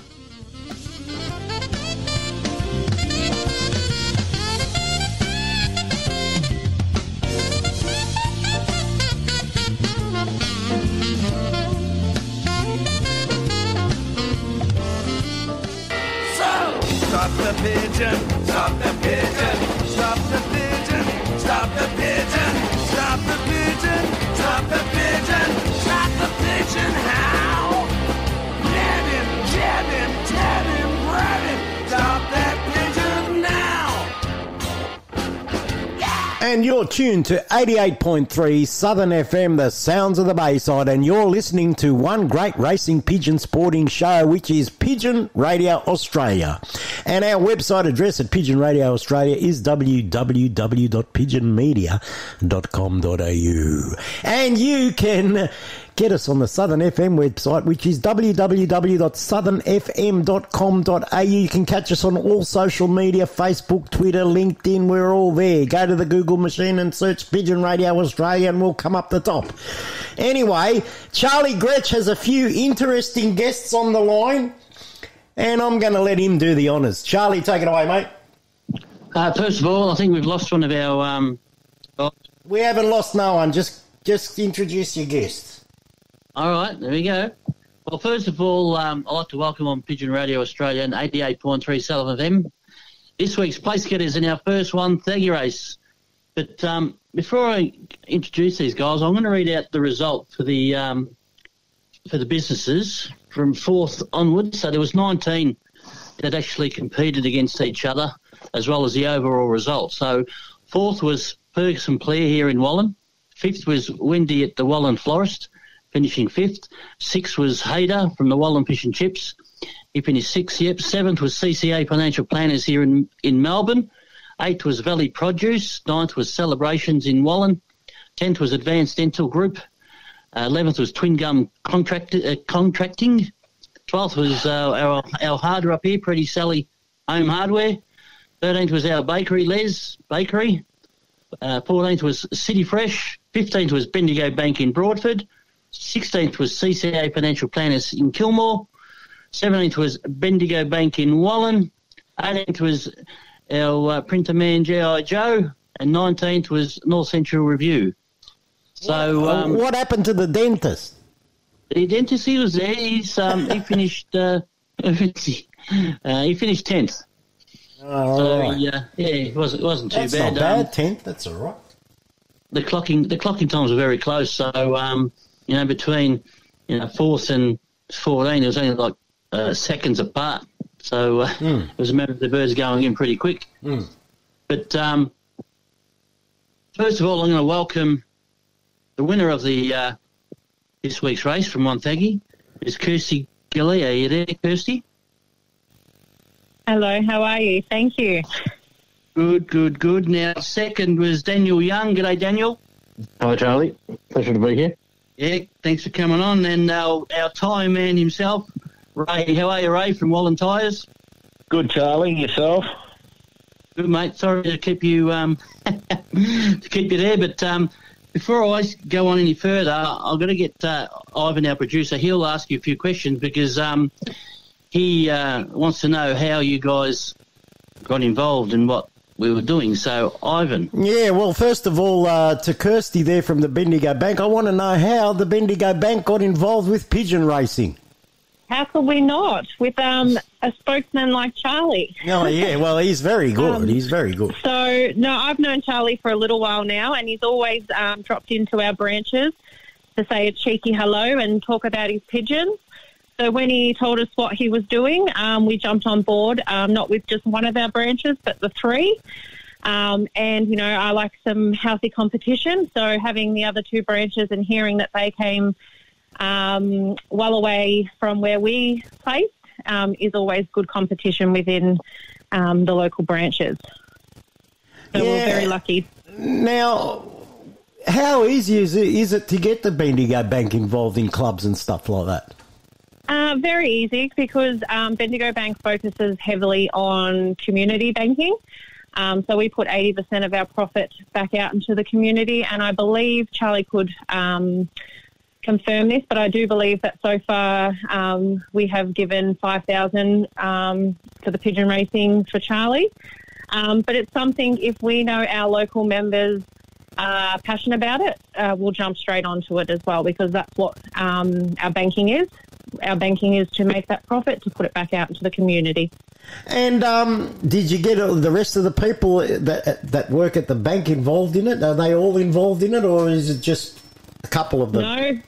Stop the pigeon, stop the pigeon, stop the pigeon, stop the pigeon, And you're tuned to 88.3 Southern FM, the sounds of the Bayside, and you're listening to one great racing pigeon sporting show, which is Pigeon Radio Australia. And our website address at Pigeon Radio Australia is www.pigeonmedia.com.au. And you can get us on the Southern FM website, which is www.southernfm.com.au. You can catch us on all social media Facebook, Twitter, LinkedIn. We're all there. Go to the Google machine and search Pigeon Radio Australia, and we'll come up the top. Anyway, Charlie Gretsch has a few interesting guests on the line, and I'm going to let him do the honours. Charlie, take it away, mate. Uh, first of all, I think we've lost one of our. Um, We haven't lost no one. Just just introduce your guests. All right, there we go. Well, first of all, um, I'd like to welcome on Pigeon Radio Australia and 88.3 Southern FM. This week's place getters in our first Wonthaggi Race. But um, before I introduce these guys, I'm going to read out the result for the um, for the businesses from fourth onwards. So there was 19 that actually competed against each other, as well as the overall result. So fourth was Ferguson Player here in Wallan. Fifth was Wendy at the Wallan Florist, finishing fifth. Sixth was Hader from the Wallan Fish and Chips. he finished sixth. Yep. Seventh was CCA Financial Planners here in in Melbourne. Eighth was Valley Produce. Ninth was Celebrations in Wallan. Tenth was Advanced Dental Group. Uh, Eleventh was Twin Gum Contract, uh, Contracting. Twelfth was uh, our our harder up here, Pretty Sally Home Hardware. Thirteenth was our bakery, Les Bakery. Uh, Fourteenth was City Fresh. Fifteenth was Bendigo Bank in Broadford. Sixteenth was CCA Financial Planners in Kilmore. Seventeenth was Bendigo Bank in Wallan. Eighteenth was our uh, printer man G.I. Joe. And nineteenth was North Central Review. So um, what happened to the dentist? the dentist he was there. He's um, he finished uh, uh, he finished tenth. Oh, so right. yeah, yeah, it wasn't it wasn't too That's bad. not Um, bad. Tenth. That's all right. the clocking the clocking times were very close. So um, you know between you know fourth and fourteen, it was only like uh, seconds apart. So uh, it was a matter of the birds going in pretty quick. Mm. But um, first of all, I'm going to welcome the winner of the uh, this week's race from Montague, is Kirsty Gilly. Are you there, Kirsty? Hello, how are you? Thank you. Good, good, good. Now, second was Daniel Young. G'day, Daniel. Hi, Charlie. Pleasure to be here. Yeah, thanks for coming on. And our, our tyre man himself, Ray. How are you, Ray, from Wallan Tyres? Good, Charlie. Yourself? Good, mate. Sorry to keep you um, to keep you there, but um, before I go on any further, I'm going to get uh, Ivan, our producer. He'll ask you a few questions because um, he uh, wants to know how you guys got involved and what we were doing. So, Ivan. Yeah, well, first of all, uh, to Kirsty there from the Bendigo Bank, I want to know how the Bendigo Bank got involved with pigeon racing. How could we not with um, a spokesman like Charlie? Oh, yeah, well, he's very good. Um, he's very good. So, no, I've known Charlie for a little while now, and he's always um, dropped into our branches to say a cheeky hello and talk about his pigeons. So, when he told us what he was doing, um, we jumped on board, um, not with just one of our branches, but the three. Um, and, you know, I like some healthy competition. So, having the other two branches and hearing that they came um, well away from where we placed um, is always good competition within um, the local branches. So we're very lucky. Now, how easy is it, is it to get the Bendigo Bank involved in clubs and stuff like that? Uh, very easy because um, Bendigo Bank focuses heavily on community banking. Um, so we put 80% of our profit back out into the community, and I believe Charlie could um, confirm this, but I do believe that so far um, we have given 5000 um, to the pigeon racing for Charlie. Um, but it's something, if we know our local members are passionate about it, uh, we'll jump straight onto it as well because that's what um, our banking is. Our banking is to make that profit, to put it back out into the community. And um, did you get the rest of the people that that work at the bank involved in it? Are they all involved in it, or is it just a couple of them? No,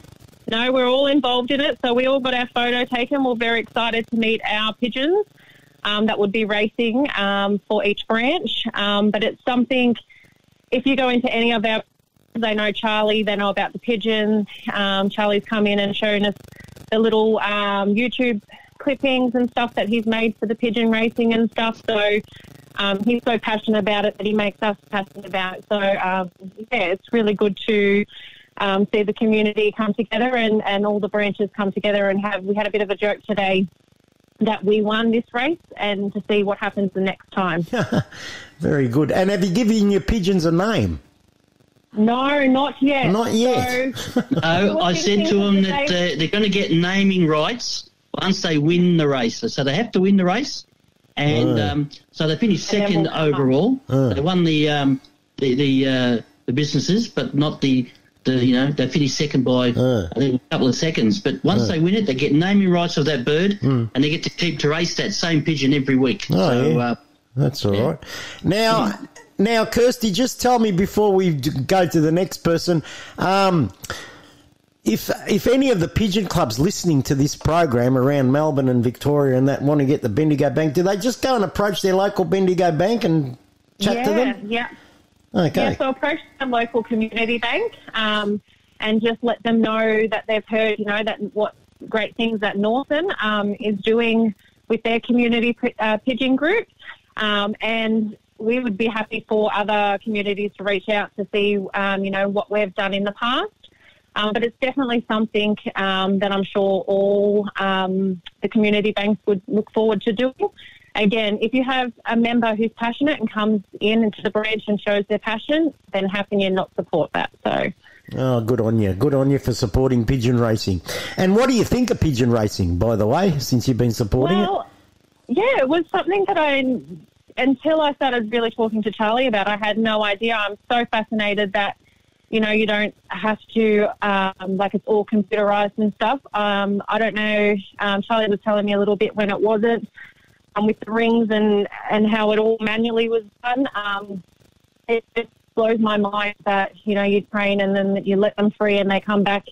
no, we're all involved in it. So we all got our photo taken. We're very excited to meet our pigeons um, that would be racing um, for each branch. Um, but it's something, if you go into any of our, they know Charlie, they know about the pigeons. Um, Charlie's come in and shown us the little um, YouTube clippings and stuff that he's made for the pigeon racing and stuff. So um, he's so passionate about it that he makes us passionate about it. So um, yeah, it's really good to um, see the community come together and, and all the branches come together and have. We had a bit of a joke today that we won this race and to see what happens the next time. Very good. And have you given your pigeons a name? No, not yet. Not yet. So, No, I said to them that uh, they're going to get naming rights once they win the race. So they have to win the race, and Oh. um, so they finished second we'll overall. Oh. They won the um, the the, uh, the businesses, but not the the you know they finished second by Oh. I think a couple of seconds. But once Oh. they win it, they get naming rights of that bird, Hmm. and they get to keep to race that same pigeon every week. Oh, so yeah. uh, That's all right. Now, now, Kirsty, just tell me before we go to the next person, um, if if any of the pigeon clubs listening to this program around Melbourne and Victoria and that want to get the Bendigo Bank, do they just go and approach their local Bendigo Bank and chat yeah, to them? Yeah. Okay. Yeah, so approach the local community bank um, and just let them know that they've heard, you know, that what great things that Northern um, is doing with their community uh, pigeon group. Um, and we would be happy for other communities to reach out to see, um, you know, what we've done in the past. Um, but it's definitely something um, that I'm sure all um, the community banks would look forward to doing. Again, if you have a member who's passionate and comes in into the branch and shows their passion, then how can you not support that? So, Oh, good on you. Good on you for supporting pigeon racing. And what do you think of pigeon racing, by the way, since you've been supporting it? yeah, it was something that I, until I started really talking to Charlie about, I had no idea. I'm so fascinated that, you know, you don't have to, um, like, it's all computerized and stuff. Um, I don't know. Um, Charlie was telling me a little bit when it wasn't um, with the rings and, and how it all manually was done. Um, it just blows my mind that, you know, you train and then you let them free and they come back.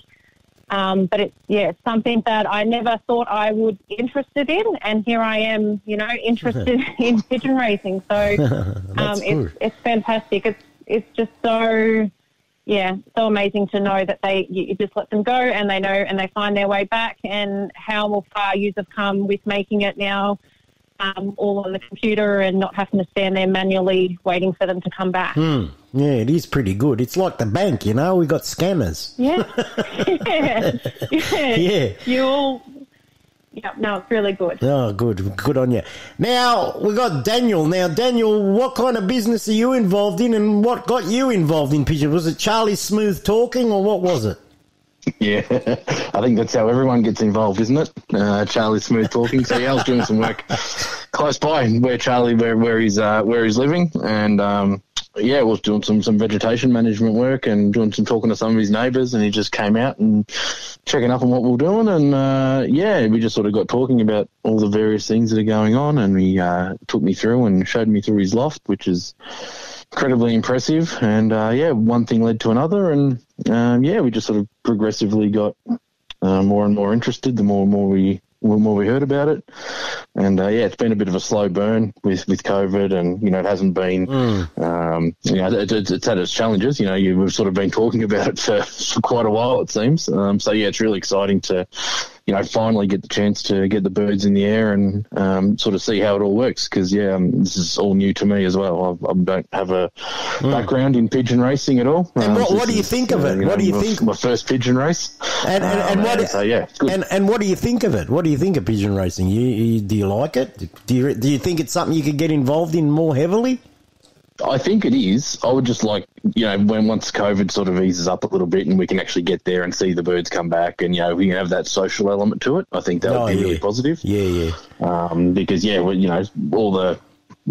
Um, but it's, yeah, something that I never thought I would be interested in. And here I am, you know, interested in pigeon racing. So um, it's, it's fantastic. It's, it's just so, yeah, so amazing to know that they, you, you just let them go and they know and they find their way back and how far you have come with making it now um, all on the computer and not having to stand there manually waiting for them to come back. Hmm. Yeah, it is pretty good. It's like the bank, you know, we got scanners. Yeah. yeah. yeah. Yeah. You all, yeah, no, it's really good. Oh, good. Good on you. Now, we got Daniel. Now, Daniel, what kind of business are you involved in and what got you involved in pigeon? Was it Charlie Smooth talking or what was it? Yeah, I think that's how everyone gets involved, isn't it? Uh, Charlie Smooth talking. So yeah, I was doing some work close by where Charlie where where he's uh, where he's living, and um, yeah, was doing some some vegetation management work and doing some talking to some of his neighbours, and he just came out and checking up on what we we're doing, and uh, yeah, we just sort of got talking about all the various things that are going on, and he uh, took me through and showed me through his loft, which is incredibly impressive. And uh, yeah, one thing led to another, and um, yeah, we just sort of progressively got uh, more and more interested. The more and more we more we heard about it, and uh, yeah, it's been a bit of a slow burn with with COVID, and you know, it hasn't been. Um, you know, it, it's, it's had its challenges. You know, you, we've sort of been talking about it for, for quite a while, it seems. Um, so yeah, it's really exciting to you know, finally get the chance to get the birds in the air and um, sort of see how it all works. Because yeah, um, this is all new to me as well. I, I don't have a background in pigeon racing at all. And Um, what- what do you is, think of uh, it? you What do you my- think? My first pigeon race. And, and, and Um, what? so yeah, it's good. And, and what do you think of it? What do you think of pigeon racing? You, you, do you like it? Do you do you think it's something you could get involved in more heavily? I think it is. I would just like, you know, when once COVID sort of eases up a little bit and we can actually get there and see the birds come back and, you know, we can have that social element to it. I think that Oh, would be really positive. Yeah, yeah. Um, because, yeah, well, you know, all the,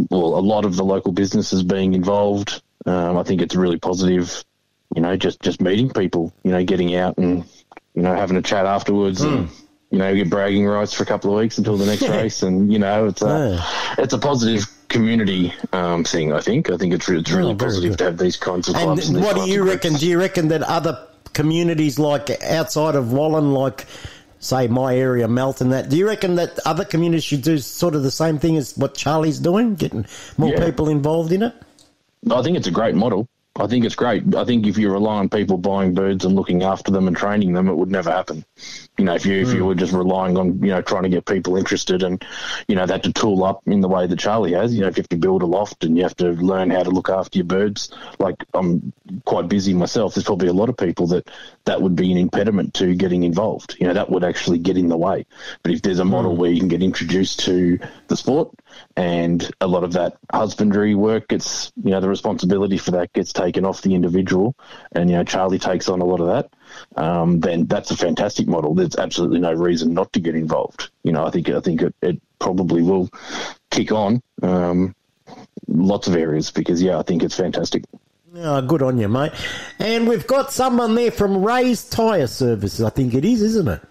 well, a lot of the local businesses being involved, um, I think it's really positive, you know, just, just meeting people, you know, getting out and, you know, having a chat afterwards and, you know, get bragging rights for a couple of weeks until the next race. And, you know, it's a, it's a positive community um, thing, I think. I think it's, it's really Oh, positive good. to have these kinds of And clubs. and what do you reckon? Do you reckon that other communities, like outside of Wallan, like say my area, Melton, that do you reckon that other communities should do sort of the same thing as what Charlie's doing, getting more Yeah. people involved in it? I think it's a great model. I think it's great. I think if you rely on people buying birds and looking after them and training them, it would never happen. You know, if you if you hmm. were just relying on you know trying to get people interested and you know that to tool up in the way that Charlie has. You know, if you have to build a loft and you have to learn how to look after your birds. Like I'm quite busy myself. There's probably a lot of people that that would be an impediment to getting involved. You know, that would actually get in the way. But if there's a model hmm. where you can get introduced to the sport and a lot of that husbandry work gets, you know, the responsibility for that gets taken off the individual, and you know Charlie takes on a lot of that. Um, then that's a fantastic model. There's absolutely no reason not to get involved. You know, I think I think it, it probably will kick on um, lots of areas because yeah, I think it's fantastic. Oh, good on you, mate. And we've got someone there from Ray's Tyre Services, I think it is, isn't it?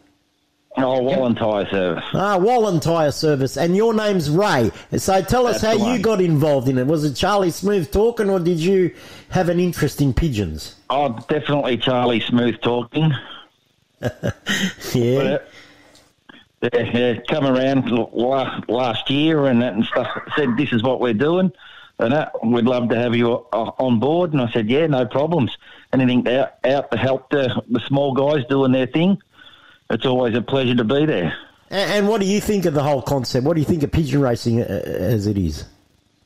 Oh, Wallan Tyre Service. Ah, Wallan Tyre Service, and your name's Ray. So tell us That's how you got involved in it. Was it Charlie Smooth talking, or did you have an interest in pigeons? Oh, definitely Charlie Smooth talking. Yeah. But, uh, yeah, yeah, come around last, last year and that and stuff. Said this is what we're doing, and that, we'd love to have you uh, on board. And I said, yeah, no problems. Anything out, out to help the, the small guys doing their thing. It's always a pleasure to be there. And, and what do you think of the whole concept? What do you think of pigeon racing uh, as it is?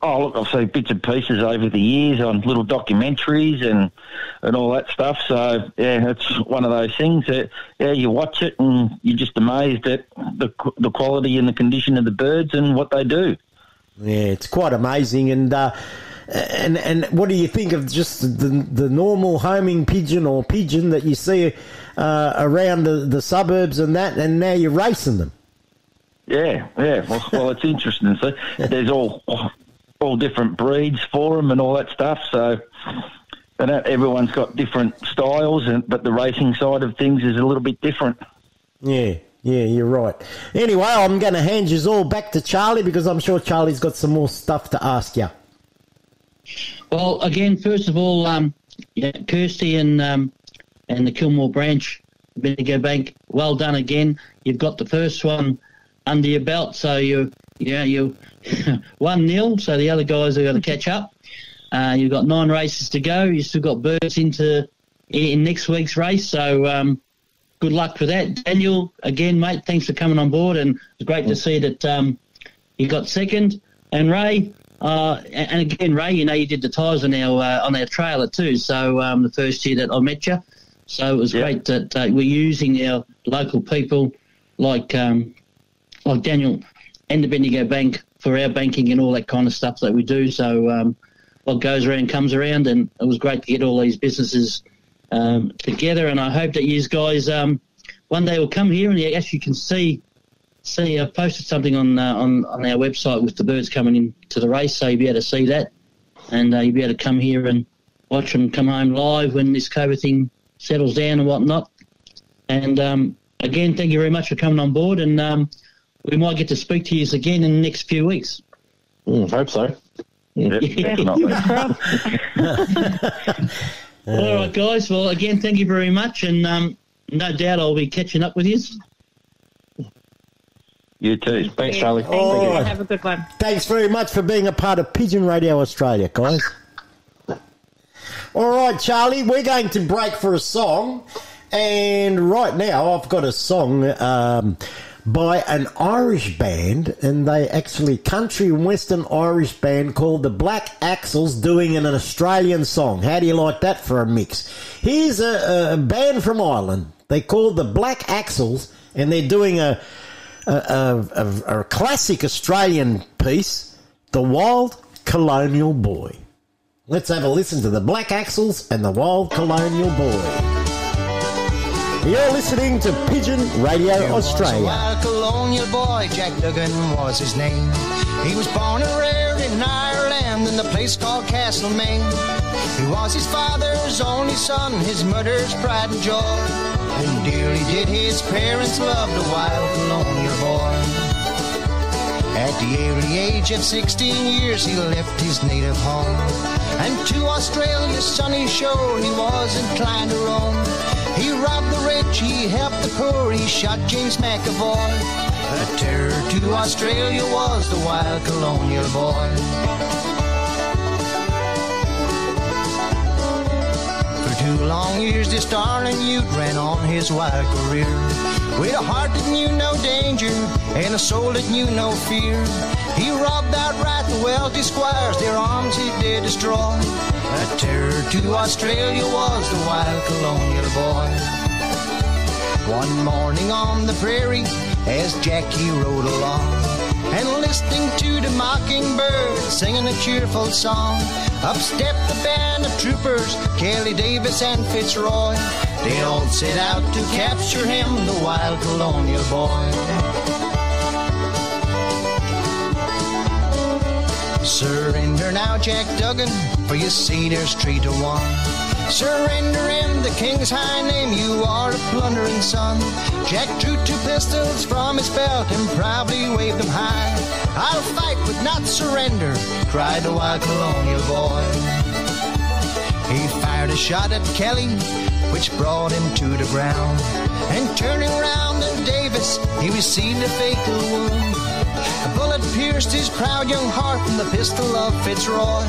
Oh, look, I've seen bits and pieces over the years on little documentaries and and all that stuff. So yeah, it's one of those things that yeah, you watch it and you're just amazed at the the quality and the condition of the birds and what they do. Yeah, it's quite amazing. And uh, and and what do you think of just the the normal homing pigeon or pigeon that you see uh, around the, the suburbs and that, and now you're racing them? Yeah, yeah. Well, well it's interesting. So there's all all different breeds for them and all that stuff. So. And everyone's got different styles, and but the racing side of things is a little bit different. Yeah, yeah, you're right. Anyway, I'm going to hand you all back to Charlie because I'm sure Charlie's got some more stuff to ask you. Well, again, first of all, um, yeah, Kirsty and um, and the Kilmore branch, Bendigo Bank, well done again. You've got the first one under your belt, so you yeah you one nil. So the other guys are going to catch up. Uh, you've got nine races to go. You've still got birds into in next week's race. So um, good luck for that, Daniel. Again, mate, thanks for coming on board, and it's great to see that um, you got second. And Ray, uh, and again, Ray, you know, you did the tyres on our uh, on our trailer too. So um, the first year that I met you, so it was great that uh, we're using our local people like um, like Daniel and the Bendigo Bank for our banking and all that kind of stuff that we do. So um, what goes around comes around, and it was great to get all these businesses um, together. And I hope that you guys um, one day will come here and you actually can see see, I've posted something on uh, on on our website with the birds coming in to the race, so you'll be able to see that, and uh, you'll be able to come here and watch them come home live when this COVID thing settles down and whatnot. And um, again, thank you very much for coming on board, and um, we might get to speak to you again in the next few weeks. Mm, hope so. All right, guys. Well, again, thank you very much, and um, no doubt I'll be catching up with you. You too. Thanks, Charlie. Thank All you. right. Have a good one. Thanks very much for being a part of Pigeon Radio Australia, guys. All right, Charlie, we're going to break for a song. And right now, I've got a song um, by an Irish band, and they actually country and western Irish band called the Black Axles doing an Australian song. How do you like that for a mix? Here's a, a band from Ireland. They called the Black Axles, and they're doing a a, a, a, classic Australian piece, The Wild Colonial Boy. Let's have a listen to the Black Axles and the Wild Colonial Boy. You're listening to Pigeon Radio Was a Australia. wild colonial boy, Jack Duggan was his name. He was born and reared in Ireland in the place called Castlemaine. He was his father's only son, his mother's pride and joy. And dearly did his parents love the wild colonial boy. At the early age of 16 years, he left his native home. And to Australia's sunny shore, he was inclined to roam. He robbed the rich, he helped the poor, he shot James McAvoy. A terror to Australia was the wild colonial boy. Two long years, this darling youth ran on his wild career. With a heart that knew no danger and a soul that knew no fear. He robbed outright the wealthy squires, their arms he did destroy. A terror to Australia was the wild colonial boy. One morning on the prairie, as Jackie rode along, and listening to the mockingbird singing a cheerful song, up stepped the band of troopers, Kelly Davis and Fitzroy. They all set out to capture him, the wild colonial boy. Surrender now, Jack Duggan, for you see there's three to one. Surrender him, the king's high name, you are a plundering son. Jack drew two pistols from his belt and proudly waved them high. I'll fight but not surrender, cried the wild colonial boy. He fired a shot at Kelly, which brought him to the ground. And turning round on Davis, he received a fatal wound. A bullet pierced his proud young heart from the pistol of Fitzroy.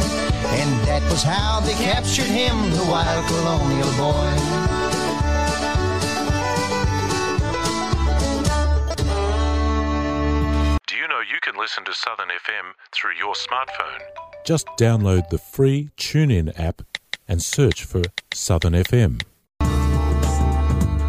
And that was how they captured him, the wild colonial boy. Do you know you can listen to Southern FM through your smartphone? Just download the free TuneIn app and search for Southern FM.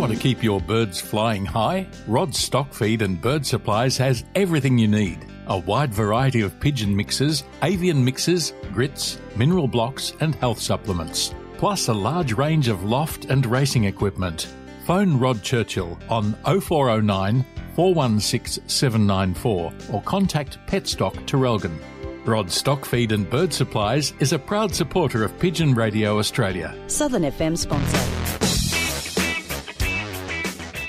Want to keep your birds flying high? Rod Stock Feed and Bird Supplies has everything you need. A wide variety of pigeon mixes, avian mixes, grits, mineral blocks, and health supplements. Plus a large range of loft and racing equipment. Phone Rod Churchill on 0409 416 794 or contact Petstock Traralgon. Rod Stock Feed and Bird Supplies is a proud supporter of Pigeon Radio Australia. Southern FM sponsor.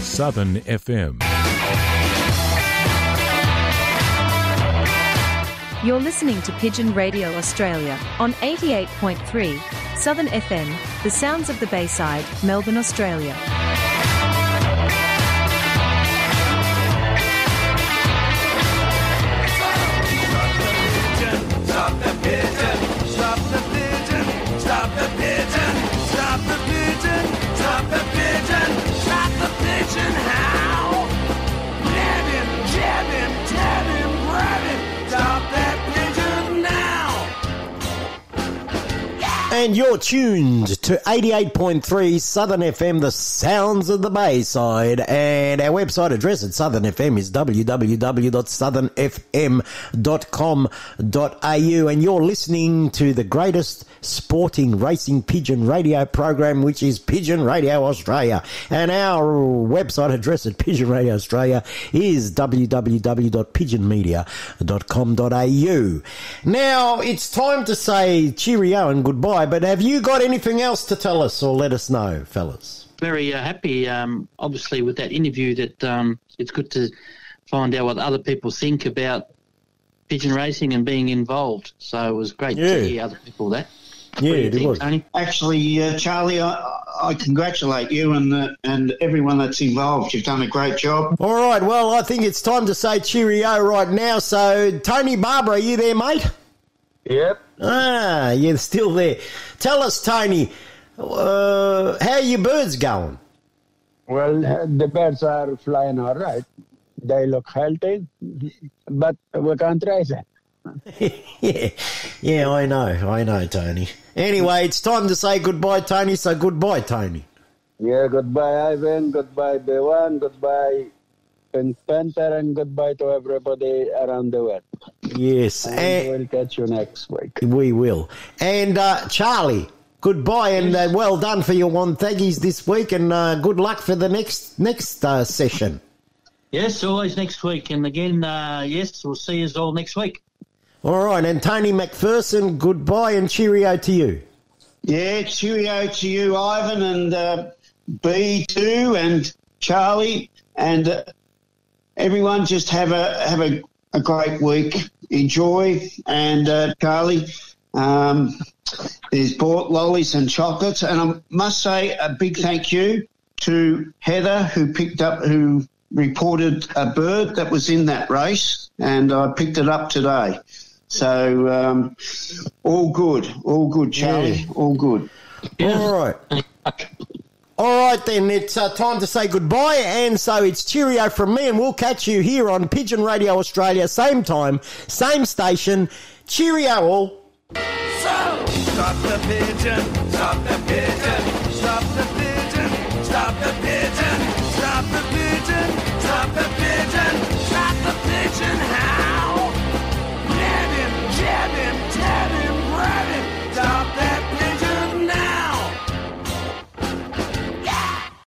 Southern FM. You're listening to Pigeon Radio Australia on 88.3 Southern FM, the sounds of the Bayside, Melbourne, Australia. And you're tuned to 88.3 Southern FM, the sounds of the Bayside. And our website address at Southern FM is www.southernfm.com.au. And you're listening to the greatest sporting racing pigeon radio program, which is Pigeon Radio Australia. And our website address at Pigeon Radio Australia is www.pigeonmedia.com.au. Now, it's time to say cheerio and goodbye, but have you got anything else to tell us or let us know, fellas? Very uh, happy, um, obviously, with that interview. That um, it's good to find out what other people think about pigeon racing and being involved. So it was great Yeah. to hear other people that. Yeah, What it think, was. Tony? Actually, uh, Charlie, I, I congratulate you and uh, and everyone that's involved. You've done a great job. All right, well, I think it's time to say cheerio right now. So, Tony Barber, are you there, mate? Yep. Ah, you're still there. Tell us, Tony, uh, how are your birds going? Well, uh, the birds are flying all right. They look healthy, but we can't raise it. yeah, yeah, I know, I know, Tony. Anyway, it's time to say goodbye, Tony. So, goodbye, Tony. Yeah, goodbye, Ivan. Goodbye, Dewan. Goodbye, Pink Panther, and goodbye to everybody around the world. Yes, And and we'll catch you next week. we will. And uh, Charlie, goodbye, and uh, well done for your Wonthaggis this week, and uh, good luck for the next next uh, session. Yes, always next week. And again, uh, yes, we'll see you all next week. All right, and Tony McPherson, goodbye and cheerio to you. Yeah, cheerio to you, Ivan, and uh, B2 and Charlie, and uh, everyone. Just have a have a, a great week. Enjoy, and uh, Charlie. Um, there's bought lollies and chocolates, and I must say a big thank you to Heather who picked up who reported a bird that was in that race, and I picked it up today. So um, all good, all good, Charlie, all good. All right. All right, then it's uh, time to say goodbye, and so it's cheerio from me, and we'll catch you here on Pigeon Radio Australia, same time, same station. Cheerio, all. Stop the pigeon, stop the pigeon,